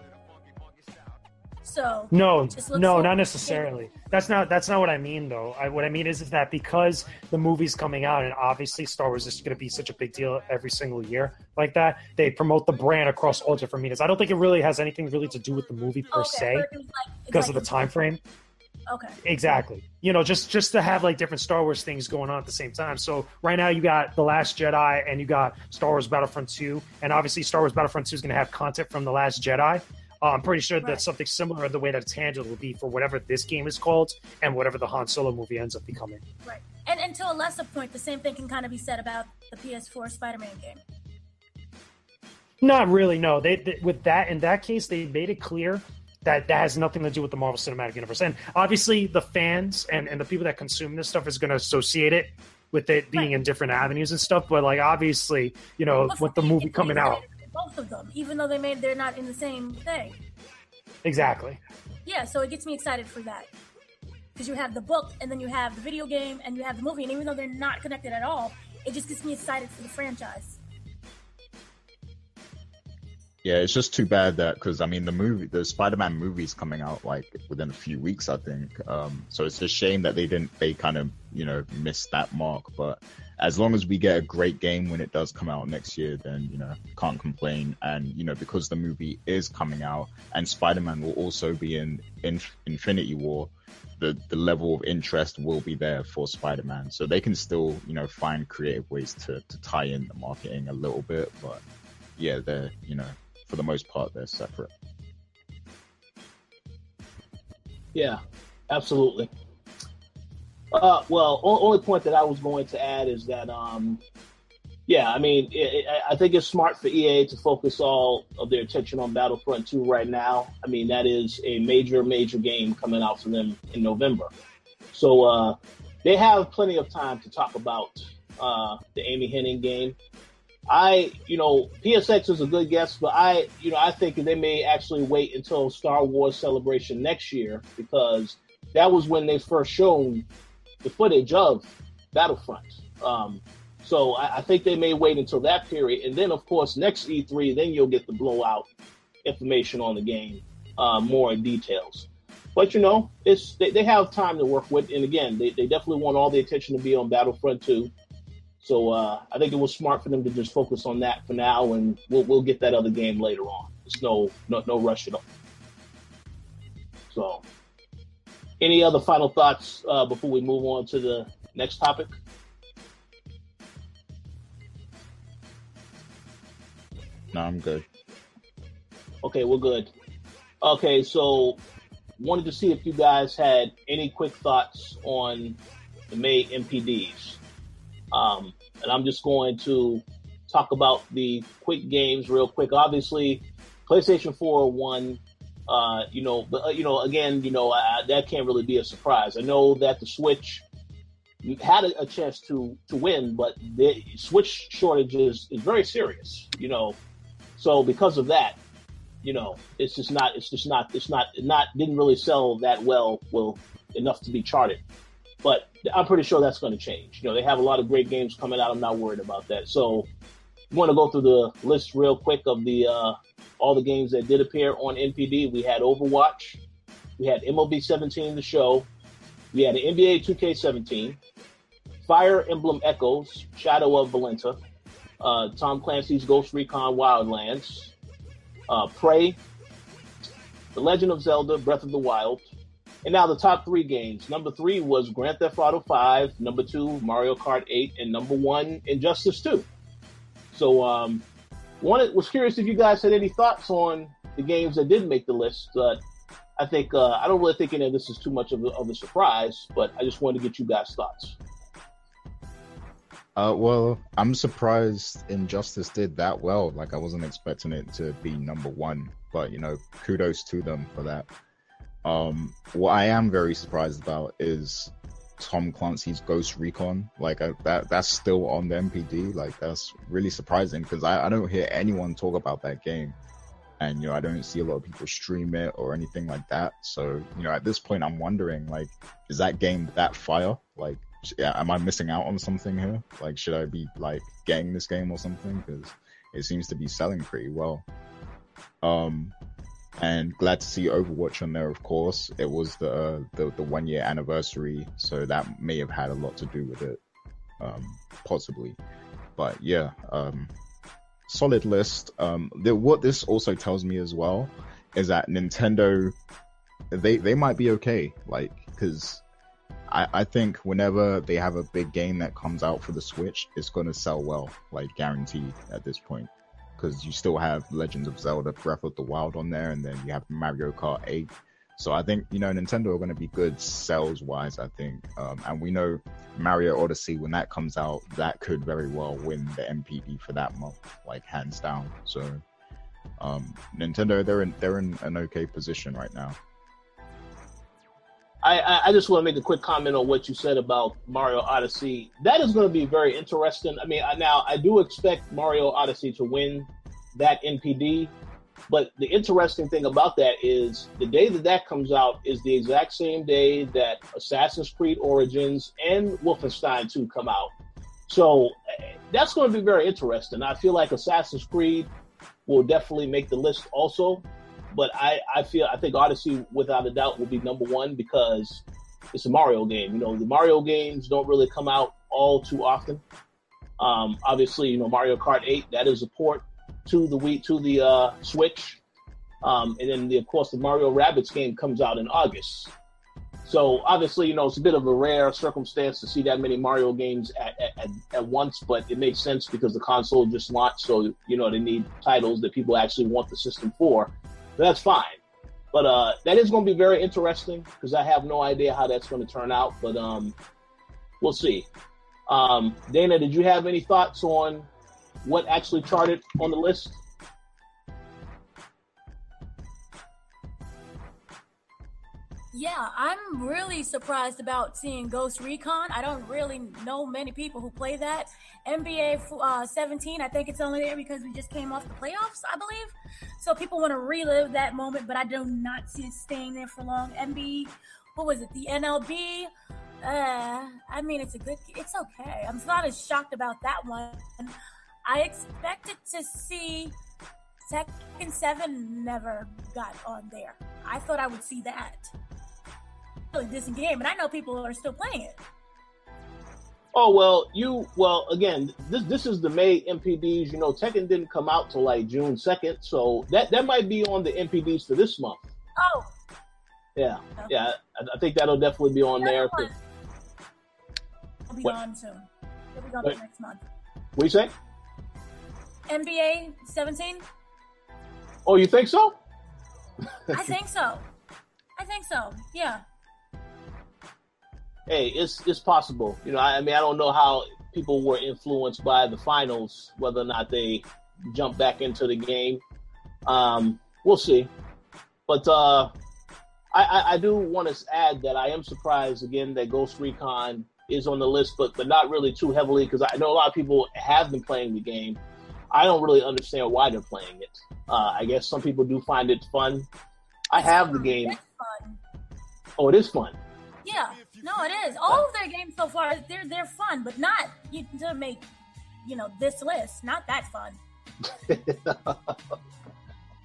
So no, no, not necessarily. That's not that's not what I mean though. I, what I mean is, is that because the movie's coming out and obviously Star Wars is going to be such a big deal every single year like that, they promote the brand across all different mediums. I don't think it really has anything really to do with the movie per okay, se like, because like of the time frame. Okay. Exactly. You know, just just to have like different Star Wars things going on at the same time. So right now you got The Last Jedi and you got Star Wars Battlefront 2 and obviously Star Wars Battlefront 2 is going to have content from The Last Jedi. Uh, I'm pretty sure right. that something similar the way that it's handled will be for whatever this game is called and whatever the Han Solo movie ends up becoming. Right. And, and to a lesser point, the same thing can kind of be said about the PS4 Spider Man game. Not really, no. They, they, with that in that case, they made it clear that that has nothing to do with the Marvel Cinematic Universe. And obviously, the fans and, and the people that consume this stuff is going to associate it with it being right. in different avenues and stuff. But like, obviously, you know, with the movie coming out both of them, even though they made they're not in the same thing. Exactly. Yeah, so it gets me excited for that because you have the book and then you have the video game and you have the movie, and even though they're not connected at all, it just gets me excited for the franchise. Yeah, it's just too bad that because I mean the movie, the Spider-Man movie is coming out like within a few weeks, I think. Um, so it's a shame that they didn't, they kind of you know missed that mark. But as long as we get a great game when it does come out next year, then you know can't complain. And you know because the movie is coming out and Spider-Man will also be in, in Infinity War, the the level of interest will be there for Spider-Man. So they can still you know find creative ways to to tie in the marketing a little bit, but yeah, they're you know for the most part, they're separate. Yeah, absolutely. Uh, well, only point that I was going to add is that um, Yeah, I mean, it, it, I think it's smart for EA to focus all of their attention on Battlefront 2 right now. I mean, that is a major, major game coming out for them in November. So uh, they have plenty of time to talk about uh, the Amy Hennig game. I, you know, PSX is a good guess, but I, you know, I think they may actually wait until Star Wars Celebration next year because that was when they first shown the footage of Battlefront. Um, so I, I, think they may wait until that period, and then of course next E3, then you'll get the blowout information on the game, uh, more in details. But you know, it's they, they have time to work with, and again, they, they definitely want all the attention to be on Battlefront 2. So uh, I think it was smart for them to just focus on that for now, and we'll we'll get that other game later on. It's no no no rush at all. So, any other final thoughts uh, before we move on to the next topic? No, I'm good. Okay, we're good. Okay, so wanted to see if you guys had any quick thoughts on the May NPDs. Um, and I'm just going to talk about the quick games real quick. Obviously, PlayStation 4 won. Uh, you know, but uh, you know, again, you know, uh, that can't really be a surprise. I know that the Switch had a, a, chance to to win, but the Switch shortage is, is very serious. You know, so because of that, you know, it's just not, it's just not, it's not, not, didn't really sell that well, well, enough to be charted. But I'm pretty sure that's going to change. You know, they have a lot of great games coming out. I'm not worried about that. So I'm going to go through the list real quick of the, uh, all the games that did appear on NPD. We had Overwatch. We had MLB 17, the show. We had the NBA 2K17, Fire Emblem Echoes, Shadow of Valentia, uh, Tom Clancy's Ghost Recon Wildlands, uh, Prey, The Legend of Zelda Breath of the Wild, and now the top three games. Number three was Grand Theft Auto 5, number two, Mario Kart 8, and number one, Injustice 2. So, um, one was curious if you guys had any thoughts on the games that did make the list. But I think uh, I don't really think any of this is too much of a, of a surprise, but I just wanted to get you guys' thoughts. Uh, well, I'm surprised Injustice did that well. Like, I wasn't expecting it to be number one, but you know, kudos to them for that. Um, what I am very surprised about is Tom Clancy's Ghost Recon. Like, uh, that that's still on the NPD. Like, that's really surprising because I, I don't hear anyone talk about that game, and you know, I don't see a lot of people stream it or anything like that. So, you know, at this point, I'm wondering, like, is that game that fire? Like, yeah, am I missing out on something here? Like, should I be like getting this game or something? Because it seems to be selling pretty well. Um, and glad to see Overwatch on there. Of course, it was the uh, the, the one year anniversary, so that may have had a lot to do with it, um, possibly. But yeah, um, solid list. Um, the, what this also tells me as well is that Nintendo, they they might be okay, like because I, I think whenever they have a big game that comes out for the Switch, it's going to sell well, like guaranteed at this point. Because you still have Legends of Zelda Breath of the Wild on there, and then you have Mario Kart 8. So I think, you know, Nintendo are going to be good sales wise, I think. Um, and we know Mario Odyssey, when that comes out, that could very well win the NPD for that month, like hands down. So um, Nintendo, they're in, they're in an okay position right now. I, I just want to make a quick comment on what you said about Mario Odyssey. That is going to be very interesting. I mean, now I do expect Mario Odyssey to win that NPD, but the interesting thing about that is the day that that comes out is the exact same day that Assassin's Creed Origins and Wolfenstein 2 come out. So that's going to be very interesting. I feel like Assassin's Creed will definitely make the list also but I, I feel I think Odyssey without a doubt will be number one because it's a Mario game. You know, the Mario games don't really come out all too often. Um, obviously, you know Mario Kart 8 that is a port to the Wii to the uh, Switch, um, and then the, of course the Mario Rabbids game comes out in August. So obviously, you know it's a bit of a rare circumstance to see that many Mario games at, at, at once, but it makes sense because the console just launched, so you know they need titles that people actually want the system for that's fine. But uh, that is going to be very interesting because I have no idea how that's going to turn out. But um, we'll see. Um, Dana, did you have any thoughts on what actually charted on the list? Yeah, I'm really surprised about seeing Ghost Recon. I don't really know many people who play that. NBA uh, 17, I think it's only there because we just came off the playoffs, I believe. So people want to relive that moment, but I do not see it staying there for long. NBA, what was it? The NLB. Uh, I mean, it's a good. It's okay. I'm not as shocked about that one. I expected to see Tekken 7 never got on there. I thought I would see that decent game, and I know people are still playing it. Oh well, you well again. This this is the May NPDs. You know, Tekken didn't come out till like June second, so that that might be on the NPDs for this month. Oh, yeah, okay. yeah. I, I, think that'll definitely be on there. It'll be what? on soon. It'll be on next month. What you say? NBA seventeen. Oh, you think so? I think so. I think so. Yeah hey, it's it's possible. You know, I, I, mean, I don't know how people were influenced by the finals, whether or not they jump back into the game. Um, we'll see. But uh, I, I, I do want to add that I am surprised again that Ghost Recon is on the list, but but not really too heavily because I know a lot of people have been playing the game. I don't really understand why they're playing it. Uh, I guess some people do find it fun. I have the game. Oh, it is fun. Yeah, no, it is. All of their games so far, they're they're fun, but not you, to make you know this list. Not that fun.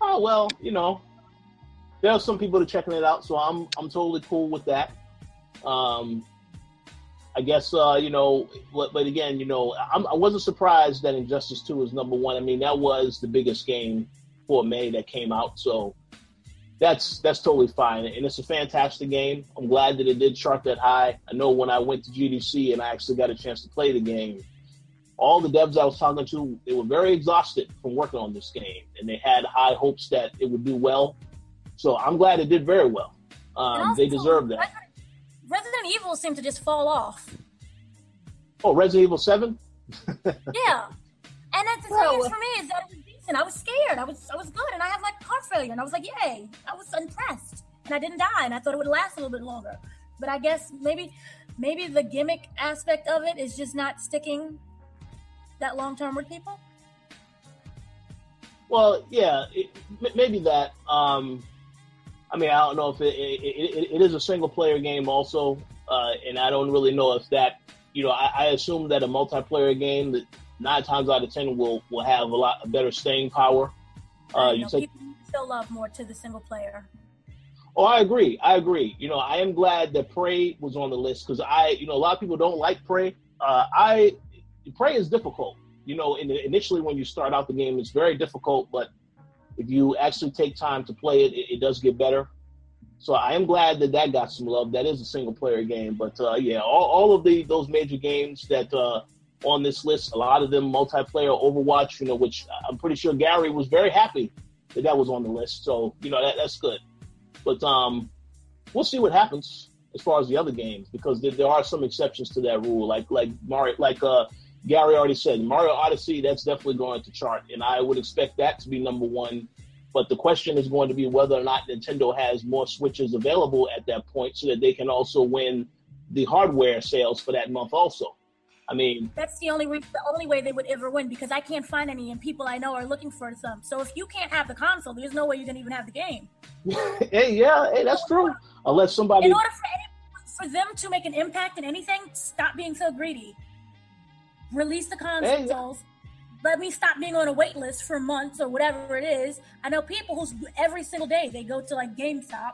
oh well, you know, there are some people that are checking it out, so I'm I'm totally cool with that. Um, I guess uh, you know, but, but again, you know, I'm, I was not surprised that Injustice Two is number one. I mean, that was the biggest game for May that came out, so that's that's totally fine, and it's a fantastic game. I'm glad that it did chart that high. I know when I went to GDC and I actually got a chance to play the game, all the devs I was talking to, they were very exhausted from working on this game, and they had high hopes that it would do well. So I'm glad it did very well. Um, they deserve that. Resident, Resident Evil seemed to just fall off. Oh, Resident Evil Seven. yeah, and that's the thing for me is that I was scared. I was I was good, and I had like heart failure, and I was like, yay! I was impressed, and I didn't die, and I thought it would last a little bit longer. But I guess maybe maybe the gimmick aspect of it is just not sticking that long term with people. Well, yeah, it, maybe that. Um, I mean, I don't know if it, it, it is a single player game also, uh, and I don't really know if that. You know, I, I assume that a multiplayer game that nine times out of ten will will have a lot better staying power. Uh, you know, take, still love more to the single player. Oh, I agree. I agree. You know, I am glad that Prey was on the list because I, you know, a lot of people don't like Prey. Uh, I Prey is difficult. You know, in initially when you start out the game, it's very difficult, but if you actually take time to play it, it, it does get better. So I am glad that that got some love. That is a single player game, but uh, yeah, all, all of the those major games that uh, on this list. A lot of them multiplayer Overwatch, you know, which I'm pretty sure Gary was very happy that that was on the list. So you know that, that's good. But um, we'll see what happens as far as the other games because there, there are some exceptions to that rule. Like like Mario, like uh, Gary already said, Mario Odyssey that's definitely going to chart, and I would expect that to be number one. But the question is going to be whether or not Nintendo has more Switches available at that point so that they can also win the hardware sales for that month also. I mean, that's the only re- the only way they would ever win because I can't find any, and people I know are looking for some. So if you can't have the console, there's no way you're gonna even have the game. hey, yeah, hey, that's true. Unless somebody, in order for any, for them to make an impact in anything, stop being so greedy. Release the consoles. Hey, let me stop being on a wait list for months or whatever it is. I know people who every single day they go to like GameStop,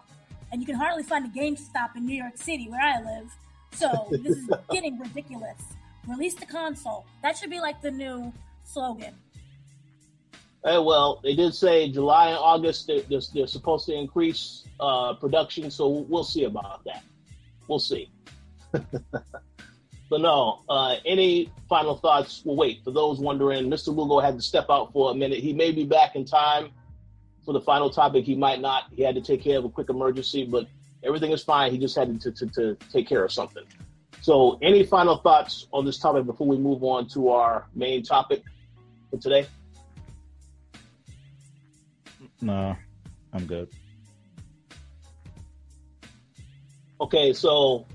and you can hardly find a GameStop in New York City where I live. So this is getting ridiculous. Release the console. That should be like the new slogan. Hey, well, they did say July and August they're, they're, they're supposed to increase uh, production, so we'll see about that. We'll see. but no, uh, any final thoughts? Well, wait, for those wondering, Mr. Lugo had to step out for a minute. He may be back in time for the final topic. He might not. He had to take care of a quick emergency, but everything is fine. He just had to, to, to take care of something. So, any final thoughts on this topic before we move on to our main topic? for today? No, I'm good. Okay, so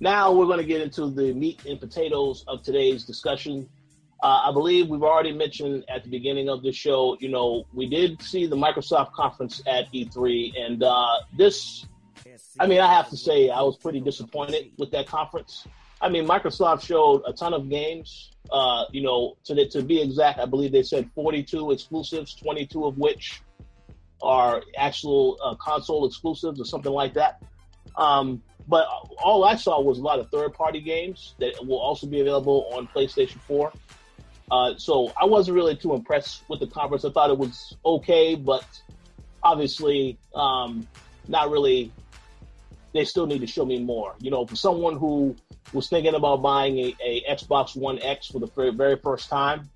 now we're going to get into the meat and potatoes of today's discussion. Uh, I believe we've already mentioned at the beginning of the show, you know, we did see the Microsoft conference at E3, and uh, this, I mean, I have to say, I was pretty disappointed with that conference. I mean, Microsoft showed a ton of games. Uh, you know, to to be exact, I believe they said 42 exclusives, 22 of which are actual uh, console exclusives or something like that. Um, but all I saw was a lot of third party games that will also be available on PlayStation 4. Uh, so I wasn't really too impressed with the conference. I thought it was okay, but obviously um, not really. They still need to show me more. You know, for someone who was thinking about buying a, a Xbox One X for the very, first time,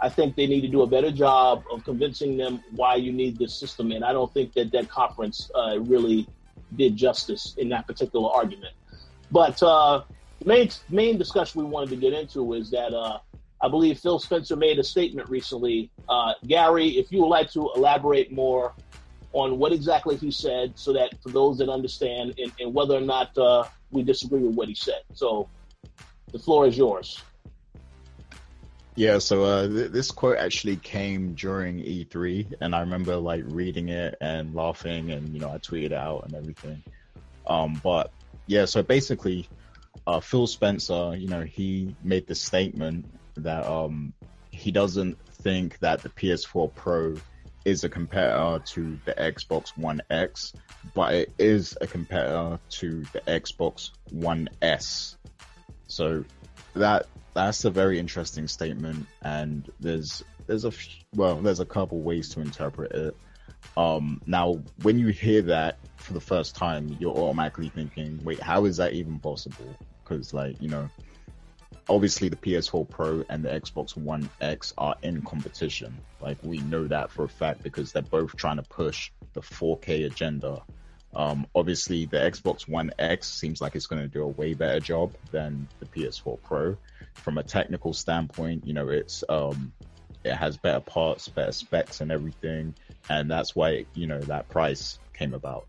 I think they need to do a better job of convincing them why you need this system. And I don't think that that conference uh, really did justice in that particular argument. But uh, the main main discussion we wanted to get into is that uh, I believe Phil Spencer made a statement recently. Uh, Gary, if you would like to elaborate more on what exactly he said, so that for those that understand and, and whether or not uh, we disagree with what he said. So the floor is yours. Yeah, so uh, th- this quote actually came during E3, and I remember like reading it and laughing, and you know I tweeted out and everything. Um, but yeah, so basically, uh, Phil Spencer, you know, he made the statement that um, he doesn't think that the PS4 Pro is a competitor to the Xbox One X, but it is a competitor to the Xbox One S. So that that's a very interesting statement, and there's there's a well there's a couple ways to interpret it. Um, now, when you hear that for the first time, you're automatically thinking, wait, how is that even possible? Because like you know, obviously the PS4 Pro and the Xbox One X are in competition. Like we know that for a fact because they're both trying to push the 4K agenda. Um, obviously the Xbox One X seems like it's going to do a way better job than the PS4 Pro. From a technical standpoint, you know, it's, um, it has better parts, better specs and everything. And that's why, you know, that price came about.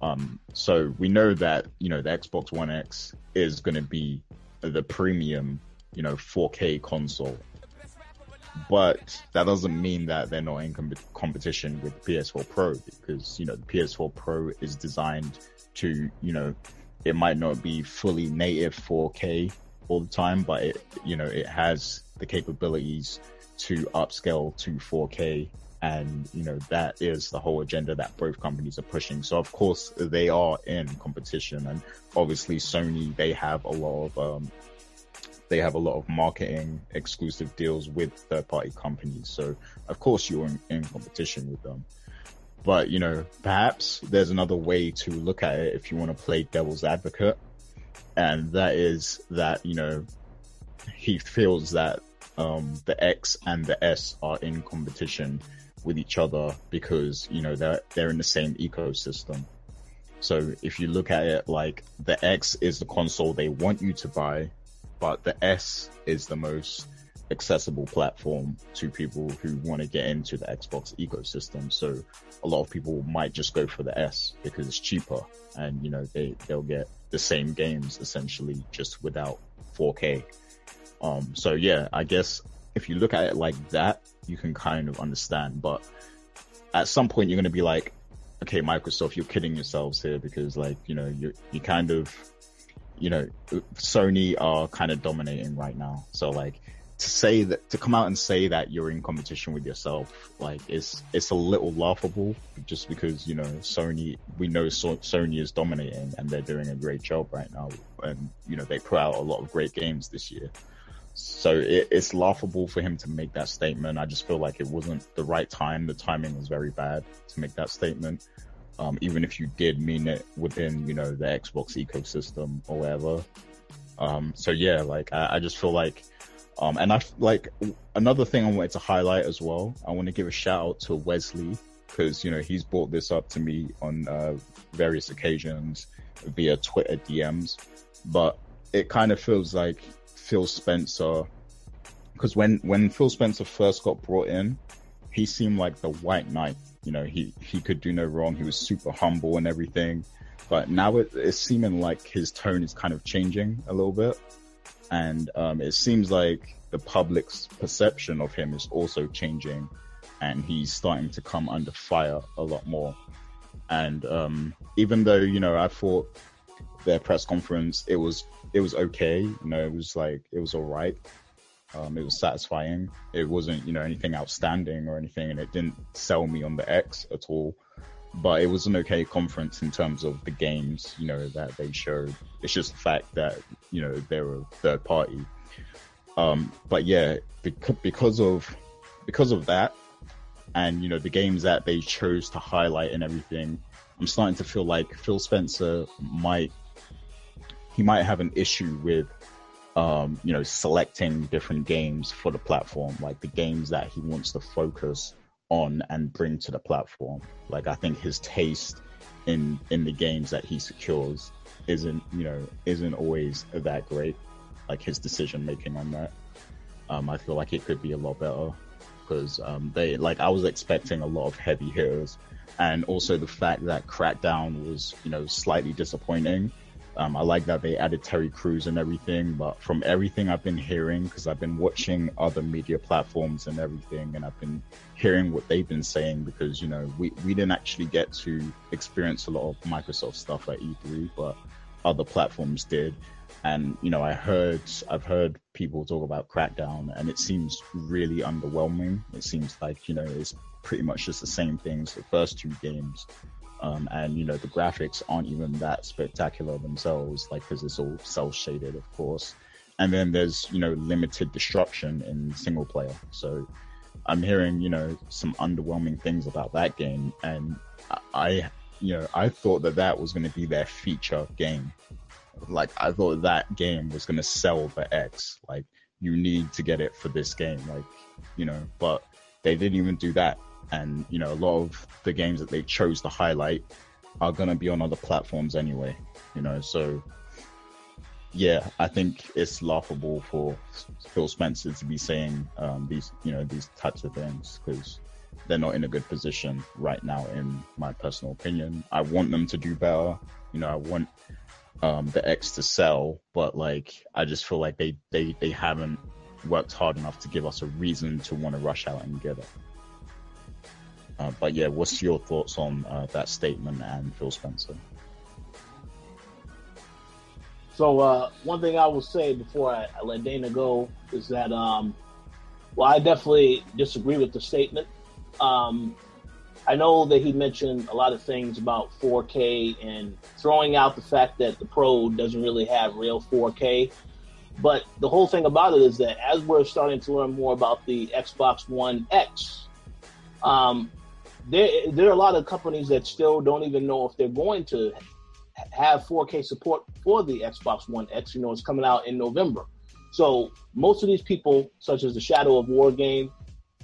Um, so we know that, you know, the Xbox One X is going to be the premium, you know, 4K console. But that doesn't mean that they're not in com- competition with PS4 Pro because, you know, the PS4 Pro is designed to, you know, it might not be fully native 4K all the time, but it, you know, it has the capabilities to upscale to 4K. And, you know, that is the whole agenda that both companies are pushing. So of course they are in competition and obviously Sony, they have a lot of, um, they have a lot of marketing exclusive deals with third party companies. So of course you're in, in competition with them. But, you know, perhaps there's another way to look at it if you want to play devil's advocate. And that is that, you know, he feels that um, the X and the S are in competition with each other because, you know, they're, they're in the same ecosystem. So if you look at it like the X is the console they want you to buy, but the S is the most accessible platform to people who want to get into the Xbox ecosystem. So a lot of people might just go for the S because it's cheaper and, you know, they, they'll get the same games essentially just without 4K. Um, so yeah, I guess if you look at it like that, you can kind of understand, but at some point you're going to be like, okay, Microsoft, you're kidding yourselves here because like, you know, you you kind of, you know, Sony are kind of dominating right now. So like to say that, to come out and say that you're in competition with yourself, like it's, it's a little laughable just because, you know, Sony, we know so- Sony is dominating and they're doing a great job right now. And, you know, they put out a lot of great games this year. So it, it's laughable for him to make that statement. I just feel like it wasn't the right time. The timing was very bad to make that statement. Um, even if you did mean it within, you know, the Xbox ecosystem or whatever. Um, so yeah, like I, I just feel like, um, and I like another thing I wanted to highlight as well. I want to give a shout out to Wesley because you know he's brought this up to me on uh, various occasions via Twitter DMs, but it kind of feels like Phil Spencer because when when Phil Spencer first got brought in, he seemed like the white knight. You know, he he could do no wrong. He was super humble and everything. But now it, it's seeming like his tone is kind of changing a little bit, and um, it seems like the public's perception of him is also changing, and he's starting to come under fire a lot more. And um, even though you know, I thought their press conference it was it was okay. You know, it was like it was all right. Um, it was satisfying. It wasn't, you know, anything outstanding or anything, and it didn't sell me on the X at all. But it was an okay conference in terms of the games, you know, that they showed. It's just the fact that, you know, they're a third party. Um, but yeah, because, because of because of that, and you know, the games that they chose to highlight and everything, I'm starting to feel like Phil Spencer might he might have an issue with um, you know, selecting different games for the platform, like the games that he wants to focus on and bring to the platform. Like I think his taste in in the games that he secures isn't, you know, isn't always that great. Like his decision making on that. Um, I feel like it could be a lot better because um, they like I was expecting a lot of heavy hitters, and also the fact that Crackdown was, you know, slightly disappointing um, I like that they added Terry Crews and everything, but from everything I've been hearing, because I've been watching other media platforms and everything, and I've been hearing what they've been saying, because you know we we didn't actually get to experience a lot of Microsoft stuff at E3, but other platforms did, and you know I heard I've heard people talk about Crackdown, and it seems really underwhelming. It seems like you know it's pretty much just the same things the first two games um, and you know the graphics aren't even that spectacular themselves, like because it's all cel shaded, of course. And then there's you know limited destruction in single player. So I'm hearing you know some underwhelming things about that game, and I you know I thought that that was going to be their feature game. Like I thought that game was going to sell for X. Like you need to get it for this game. Like you know, but they didn't even do that and you know a lot of the games that they chose to highlight are going to be on other platforms anyway you know so yeah i think it's laughable for phil spencer to be saying um, these you know these types of things because they're not in a good position right now in my personal opinion. I want them to do better you know i want um, the x to sell but like i just feel like they they they haven't worked hard enough to give us a reason to want to rush out and get it uh, but yeah, what's your thoughts on uh, that statement and Phil Spencer? So uh, one thing I will say before I, I, let Dana go is that, um, well, I definitely disagree with the statement. Um, I know that he mentioned a lot of things about 4K and throwing out the fact that the Pro doesn't really have real 4K. But the whole thing about it is that as we're starting to learn more about the Xbox One X, um, there there are a lot of companies that still don't even know if they're going to have 4K support for the Xbox One X. You know, it's coming out in November. So most of these people, such as the Shadow of War game,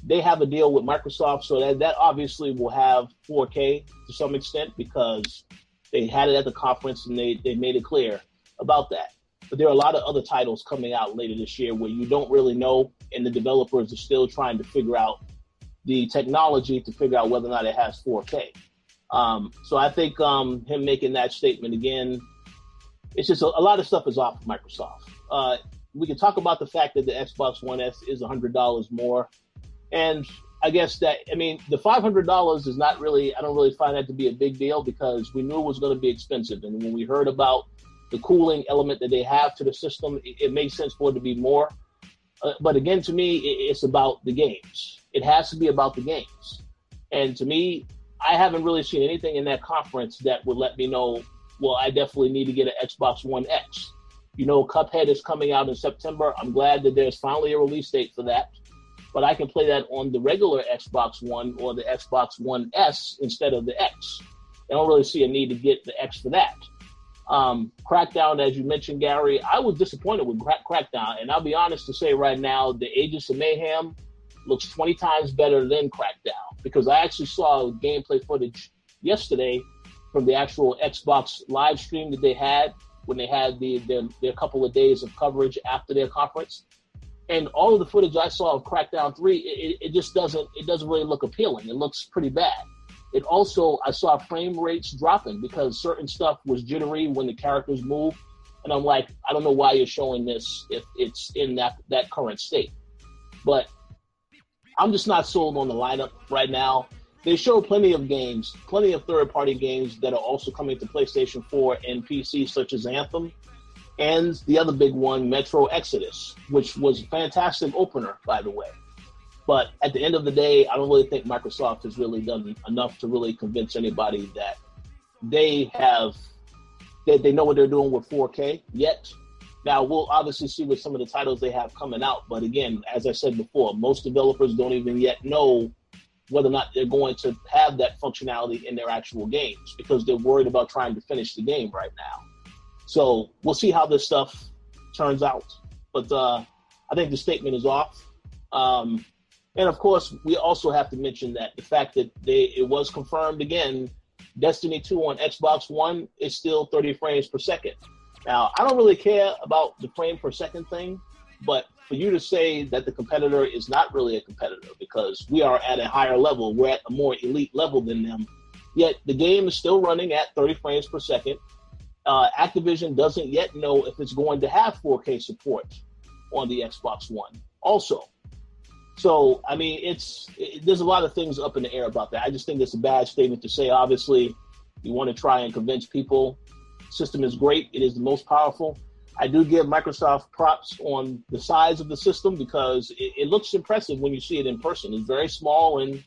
they have a deal with Microsoft, so that that obviously will have 4K to some extent because they had it at the conference and they they made it clear about that. But there are a lot of other titles coming out later this year where you don't really know, and the developers are still trying to figure out the technology to figure out whether or not it has 4K. Um, so I think um, him making that statement again, it's just a, a lot of stuff is off of Microsoft. Uh, we can talk about the fact that the Xbox One S is $100 more. And I guess that, I mean, the $500 is not really, I don't really find that to be a big deal because we knew it was going to be expensive. And when we heard about the cooling element that they have to the system, it, it sense for it to be more. Uh, but again, to me, it, it's about the games. It has to be about the games. And to me, I haven't really seen anything in that conference that would let me know, well, I definitely need to get an Xbox One X. You know, Cuphead is coming out in September. I'm glad that there's finally a release date for that. But I can play that on the regular Xbox One or the Xbox One S instead of the X. I don't really see a need to get the X for that. Um, Crackdown, as you mentioned, Gary, I was disappointed with Crack- Crackdown, and I'll be honest to say right now, the Agents of Mayhem looks 20 times better than Crackdown because I actually saw gameplay footage yesterday from the actual Xbox live stream that they had when they had the their, their couple of days of coverage after their conference. And all of the footage I saw of Crackdown Three, it, it just doesn't it doesn't really look appealing. It looks pretty bad. It also I saw frame rates dropping because certain stuff was jittery when the characters move, and I'm like, I don't know why you're showing this if it's in that that current state. But I'm just not sold on the lineup right now. They show plenty of games, plenty of third party games that are also coming to PlayStation 4 and PC, such as Anthem, and the other big one, Metro Exodus, which was a fantastic opener, by the way. But at the end of the day, I don't really think Microsoft has really done enough to really convince anybody that they have that they know what they're doing with 4K yet. Now we'll obviously see with some of the titles they have coming out, but again, as I said before, most developers don't even yet know whether or not they're going to have that functionality in their actual games because they're worried about trying to finish the game right now. So we'll see how this stuff turns out. But uh, I think the statement is off. Um, and of course, we also have to mention that the fact that they it was confirmed again, Destiny 2 on Xbox One is still 30 frames per second. Now, I don't really care about the frame per second thing, but for you to say that the competitor is not really a competitor because we are at a higher level, we're at a more elite level than them, yet the game is still running at 30 frames per second. Uh, Activision doesn't yet know if it's going to have 4K support on the Xbox One. Also, so I mean, it's it, there's a lot of things up in the air about that. I just think it's a bad statement to say. Obviously, you want to try and convince people. System is great. It is the most powerful. I do give Microsoft props on the size of the system because it, it, looks impressive when you see it in person. It's very small and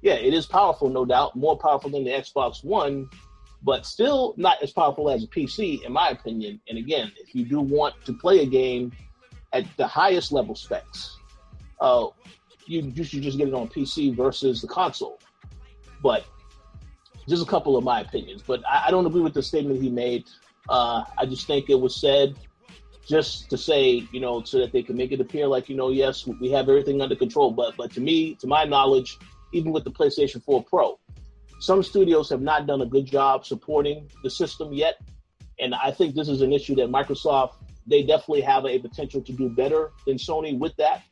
yeah, it is powerful, no doubt, more powerful than the Xbox One, but still not as powerful as a PC, in my opinion. And again, if you do want to play a game at the highest level specs, uh, you, you should just get it on PC versus the console. But just a couple of my opinions. But I, I don't agree with the statement he made. Uh, I just think it was said just to say, you know, so that they can make it appear like, you know, yes, we have everything under control. But but to me, to my knowledge, even with the PlayStation 4 Pro, some studios have not done a good job supporting the system yet. And I think this is an issue that Microsoft, they definitely have a potential to do better than Sony with that.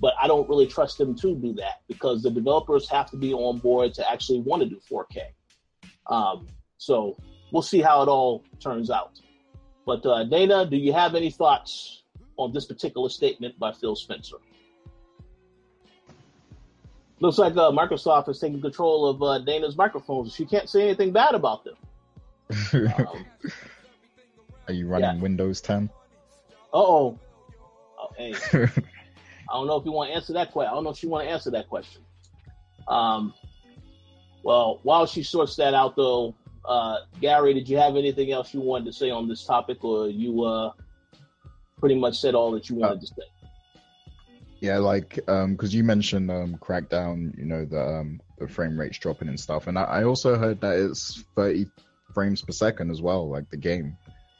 But I don't really trust them to do that because the developers have to be on board to actually want to do 4K. Um, so we'll see how it all turns out. But uh, Dana, do you have any thoughts on this particular statement by Phil Spencer? Looks like uh, Microsoft is taking control of uh, Dana's microphones. She can't say anything bad about them. Um, Are you running yeah. Windows 10? oh. Oh, hey. I don't know if you want to answer that question. I don't know if you want to answer that question. Um, well, while she sorts that out, though, uh, Gary, did you have anything else you wanted to say on this topic, or you uh, pretty much said all that you wanted uh, to say? Yeah, like um, because you mentioned um, Crackdown, you know the um, the frame rates dropping and stuff, and I, I also heard that it's 30 frames per second as well, like the game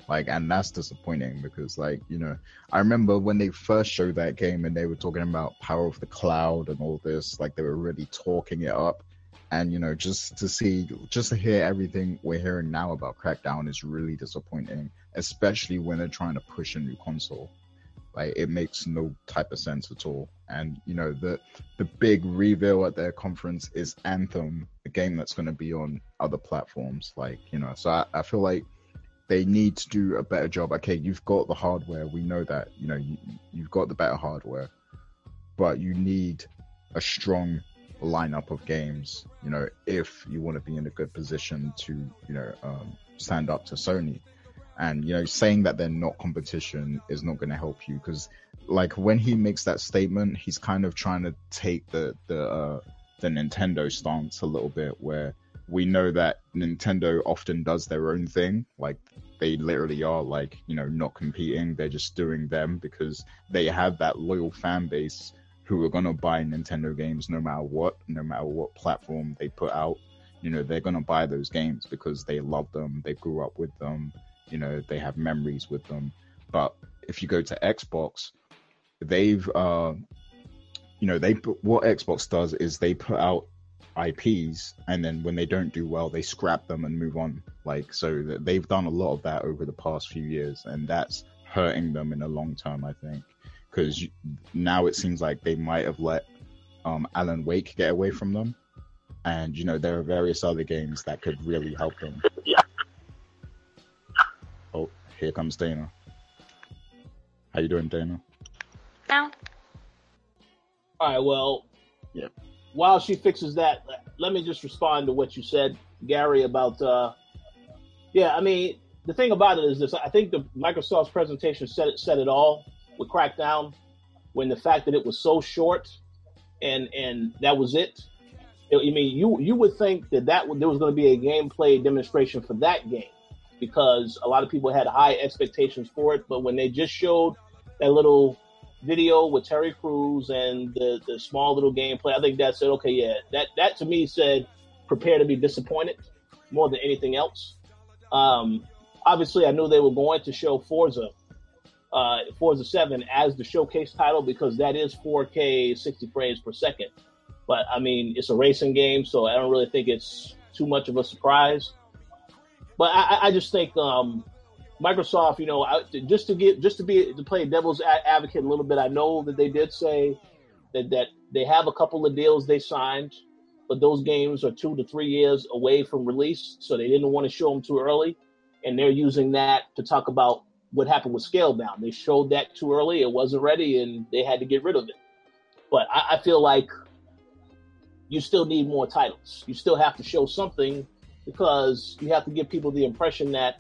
like and that's disappointing because like you know i remember when they first showed that game and they were talking about power of the cloud and all this like they were really talking it up and you know just to see just to hear everything we're hearing now about crackdown is really disappointing especially when they're trying to push a new console. Like it makes no type of sense at all. And you know the the big reveal at their conference is anthem a game that's going to be on other platforms like you know. So I, I feel like they need to do a better job. Okay you've got the hardware. We know that you know you, you've got the better hardware. But you need a strong lineup of games, you know, if you want to be in a good position to, you know, um, stand up to Sony. And, you know, saying that they're not competition is not going to help you because, like, when he makes that statement, he's kind of trying to take the, the, uh, the Nintendo stance a little bit where we know that Nintendo often does their own thing. Like, they literally are, like, you know, not competing. They're just doing them because they have that loyal fan base who are going to buy Nintendo games no matter what, no matter what platform they put out. You know, they're going to buy those games because they love them, they grew up with them, you know, they have memories with them. But if you go to Xbox, they've, uh, you know, they what Xbox does is they put out IPs and then when they don't do well, they scrap them and move on. Like, so they've done a lot of that over the past few years, and that's hurting them in the long term, I think because now it seems like they might have let um, Alan Wake get away from them, and you know there are various other games that could really help them. Yeah. Oh, here comes Dana. How you doing, Dana? Now, All right. Well, Yeah. While she fixes that, let me just respond to what you said, Gary, about. Uh, yeah, I mean, the thing about it is this: I think the Microsoft's presentation said it said it all with Crackdown, when the fact that it was so short, and and that was it. I mean, you you would think that that there was going to be a gameplay demonstration for that game because a lot of people had high expectations for it, but when they just showed that little video with Terry Crews and the, the small little gameplay, I think that said, okay, yeah, that, that to me said, prepare to be disappointed more than anything else. Um, obviously, I knew they were going to show Forza, uh, Forza 7 as the showcase title because that is 4K 60 frames per second. But I mean, it's a racing game, so I don't really think it's too much of a surprise. But I, I- just think um, Microsoft, you know, I, just to get just to be to play devil's advocate a little bit, I know that they did say that that they have a couple of deals they signed, but those games are two to three years away from release, so they didn't want to show them too early, and they're using that to talk about what happened with Scalebound. They showed that too early; it wasn't ready, and they had to get rid of it. But I, I feel like you still need more titles. You still have to show something because you have to give people the impression that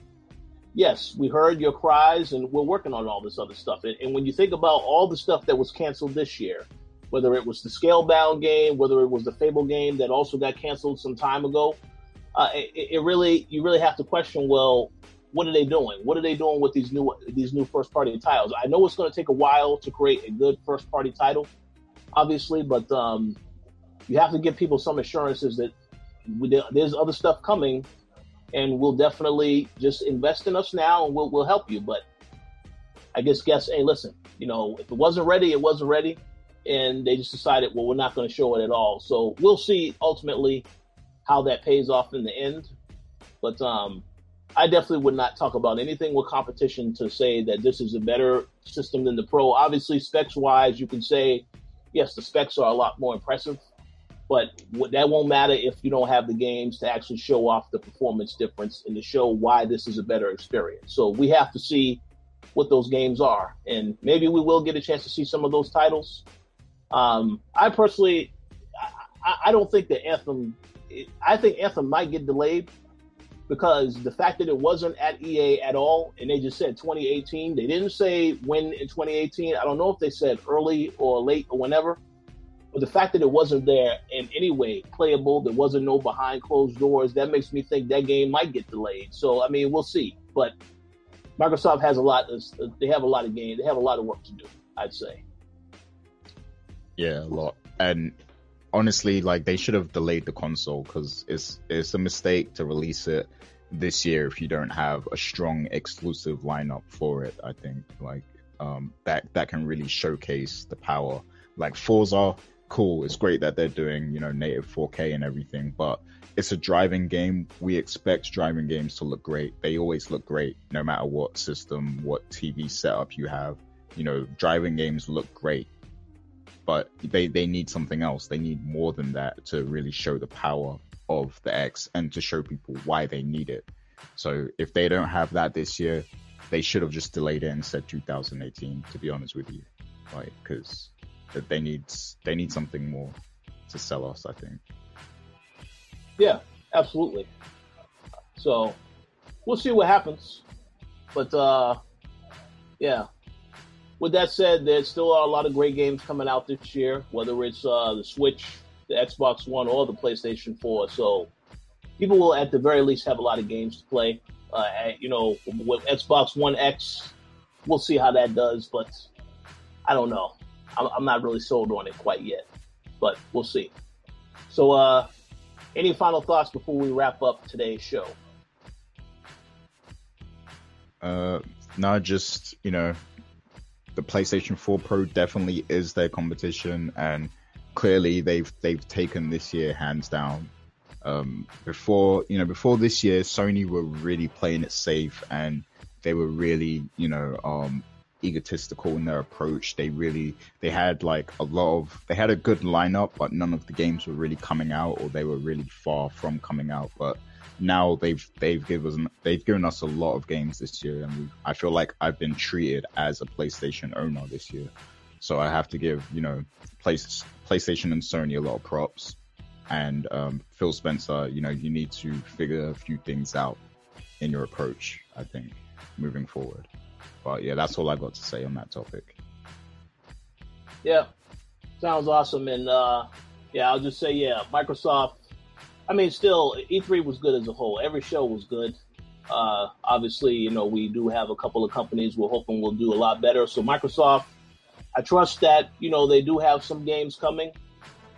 yes, we heard your cries and we're working on all this other stuff. And, and when you think about all the stuff that was canceled this year, whether it was the Scalebound game, whether it was the Fable game that also got canceled some time ago, uh, it, it really you really have to question. Well, what are they doing? What are they doing with these new these new first party titles? I know it's going to take a while to create a good first party title, obviously, but um, you have to give people some assurances that there's other stuff coming and we'll definitely just invest in us now and we'll, we'll help you. But I guess, guess, hey, listen, you know, if it wasn't ready, it wasn't ready. And they just decided, well, we're not going to show it at all. So we'll see ultimately how that pays off in the end. But um, I definitely would not talk about anything with competition to say that this is a better system than the Pro. Obviously, specs wise, you can say, yes, the specs are a lot more impressive but that won't matter if you don't have the games to actually show off the performance difference and to show why this is a better experience. So we have to see what those games are, and maybe we will get a chance to see some of those titles. Um, I personally, I, I don't think that Anthem. I think Anthem might get delayed because the fact that it wasn't at EA at all, and they just said 2018. They didn't say when in 2018. I don't know if they said early or late or whenever. But the fact that it wasn't there in any way playable, there wasn't no behind closed doors, that makes me think that game might get delayed. So I mean, we'll see. But Microsoft has a lot. Of, they have a lot of games. They have a lot of work to do. I'd say. Yeah, a lot. And honestly, like they should have delayed the console because it's it's a mistake to release it this year if you don't have a strong exclusive lineup for it. I think like um, that that can really showcase the power. Like Forza, cool. It's great that they're doing you know native 4K and everything, but it's a driving game. We expect driving games to look great. They always look great, no matter what system, what TV setup you have. You know, driving games look great but they, they need something else. They need more than that to really show the power of the X and to show people why they need it. So if they don't have that this year, they should have just delayed it and said 2018. To be honest with you, like because they need they need something more to sell us. I think. Yeah, absolutely. So we'll see what happens. But uh, yeah. With that said, there still are a lot of great games coming out this year, whether it's uh, the Switch, the Xbox One, or the PlayStation 4. So people will, at the very least, have a lot of games to play. Uh, you know, with Xbox One X, we'll see how that does, but I don't know. I'm, I'm not really sold on it quite yet, but we'll see. So, uh, any final thoughts before we wrap up today's show? Uh, no, just you know, the PlayStation 4 Pro definitely is their competition, and clearly they've they've taken this year hands down. Um, before you know, before this year, Sony were really playing it safe, and they were really you know um, egotistical in their approach. They really they had like a lot of they had a good lineup, but none of the games were really coming out, or they were really far from coming out. But now they've they've given us they've given us a lot of games this year, and I feel like I've been treated as a PlayStation owner this year. So I have to give you know PlayStation and Sony a lot of props, and um, Phil Spencer. You know you need to figure a few things out in your approach. I think moving forward. But yeah, that's all I got to say on that topic. Yeah, sounds awesome. And uh, yeah, I'll just say, yeah, Microsoft. I mean, still, E3 was good as a whole. Every show was good. Uh, obviously, you know, we do have a couple of companies we're hoping will do a lot better. So Microsoft, I trust that, you know, they do have some games coming.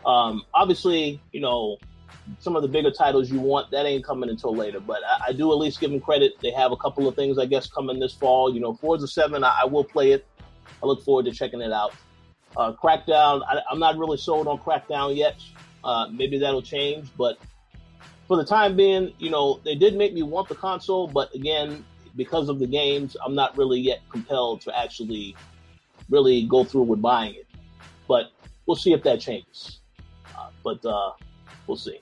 Um, obviously, you know, some of the bigger titles you want, that ain't coming until later. But I, I, do at least give them credit. They have a couple of things, I guess, coming this fall. You know, Forza 7, I, I will play it. I look forward to checking it out. Uh, Crackdown, I, am not really sold on Crackdown yet. Uh, maybe that'll change. But for the time being, you know, they did make me want the console. But again, because of the games, I'm not really yet compelled to actually really go through with buying it. But we'll see if that changes. Uh, but uh, we'll see.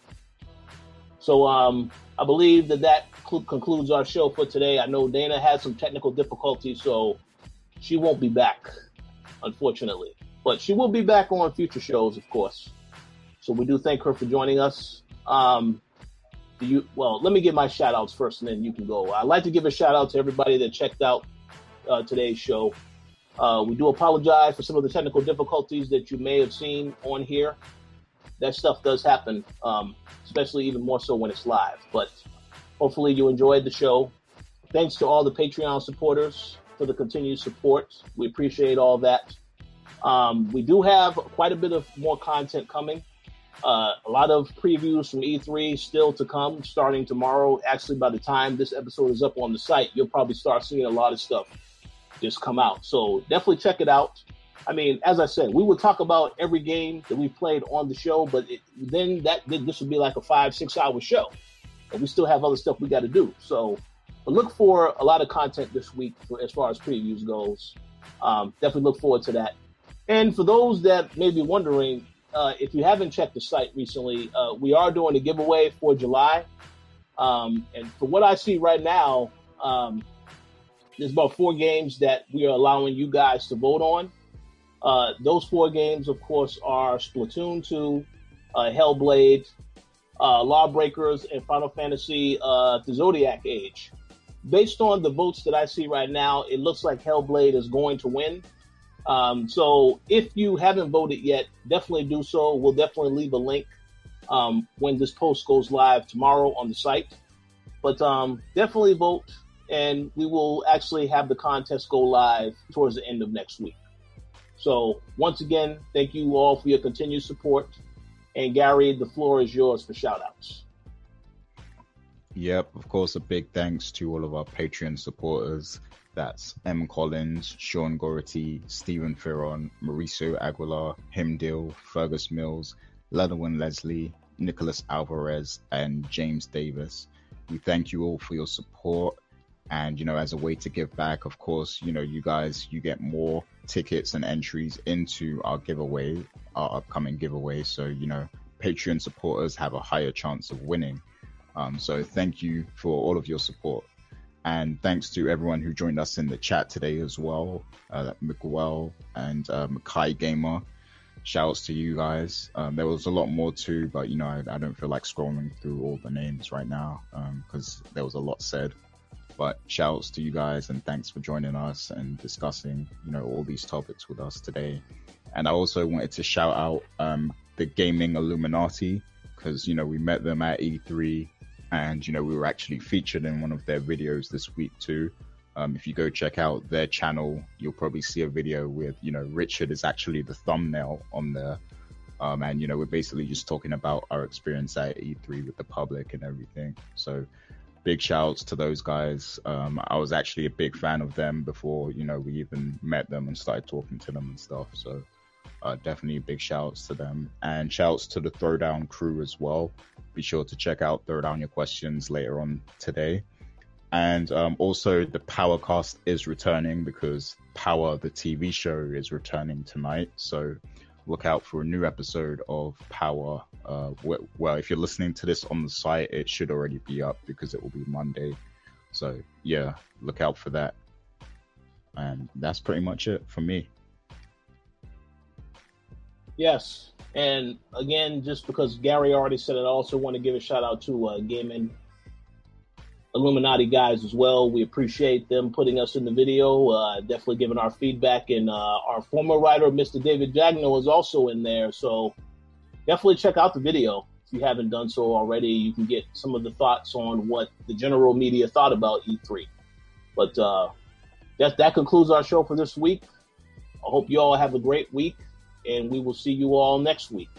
So um, I believe that that cl- concludes our show for today. I know Dana had some technical difficulties, so she won't be back, unfortunately. But she will be back on future shows, of course. So we do thank her for joining us. Um, you well, let me give my shout outs first and then you can go. I'd like to give a shout out to everybody that checked out uh, today's show. Uh, we do apologize for some of the technical difficulties that you may have seen on here that stuff does happen, um, especially even more so when it's live. But hopefully you enjoyed the show. Thanks to all the Patreon supporters for the continued support. We appreciate all that. Um, we do have quite a bit of more content coming. Uh, a lot of previews from E3 still to come starting tomorrow. Actually, by the time this episode is up on the site, you'll probably start seeing a lot of stuff just come out. So definitely check it out. I mean, as I said, we would talk about every game that we played on the show, but it, then that this would be like a five, six hour show, and we still have other stuff we got to do. So, look for a lot of content this week for, as far as previews goes. Um, definitely look forward to that. And for those that may be wondering, uh, if you haven't checked the site recently, uh, we are doing a giveaway for July. Um, and for what I see right now, um, there's about four games that we are allowing you guys to vote on. Uh, those four games, of course, are Splatoon 2, uh, Hellblade, uh, Lawbreakers, and Final Fantasy The Zodiac Age. Based on the votes that I see right now, it looks like Hellblade is going to win. Um, so if you haven't voted yet, definitely do so. We'll definitely leave a link um, when this post goes live tomorrow on the site. But um, definitely vote, and we will actually have the contest go live towards the end of next week. So once again, thank you all for your continued support. And Gary, the floor is yours for shout outs. Yep, of course, a big thanks to all of our Patreon supporters. That's M. Collins, Sean Gority, Stephen Ferron, Mauricio Aguilar, Himdil, Fergus Mills, Leatherwin Leslie, Nicholas Alvarez, and James Davis. We thank you all for your support. And, you know, as a way to give back, of course, you know, you guys, you get more tickets and entries into our giveaway, our upcoming giveaway. So, you know, Patreon supporters have a higher chance of winning. Um, so thank you for all of your support. And thanks to everyone who joined us in the chat today as well, uh, Miguel and uh, Makai Gamer. Shouts to you guys. Um, there was a lot more too, but you know, I, I, don't feel like scrolling through all the names right now because um, there was a lot said. But shouts to you guys and thanks for joining us and discussing, you know, all these topics with us today. And I also wanted to shout out um, the Gaming Illuminati because, you know, we met them at E3 and, you know, we were actually featured in one of their videos this week too. Um, if you go check out their channel, you'll probably see a video with, you know, Richard is actually the thumbnail on there. Um, and, you know, we're basically just talking about our experience at E3 with the public and everything. So big shouts to those guys. Um, I was actually a big fan of them before you know we even met them and started talking to them and stuff. So uh, definitely big shouts to them and shouts to the Throwdown crew as well. Be sure to check out Throw Down Your Questions later on today. And um, also, the Powercast is returning because Power, the TV show, is returning tonight. So look out for a new episode of Power. Uh, well, if you're listening to this on the site, it should already be up because it will be Monday. So yeah, look out for that. And that's pretty much it for me. Yes, and again, just because Gary already said it, I also want to give a shout out to uh, Gaming Illuminati guys as well. We appreciate them putting us in the video, uh, definitely giving our feedback. And uh, our former writer, Mr. David Jagno, is also in there. So definitely check out the video if you haven't done so already. You can get some of the thoughts on what the general media thought about E3. But uh, that, that concludes our show for this week. I hope you all have a great week, and we will see you all next week.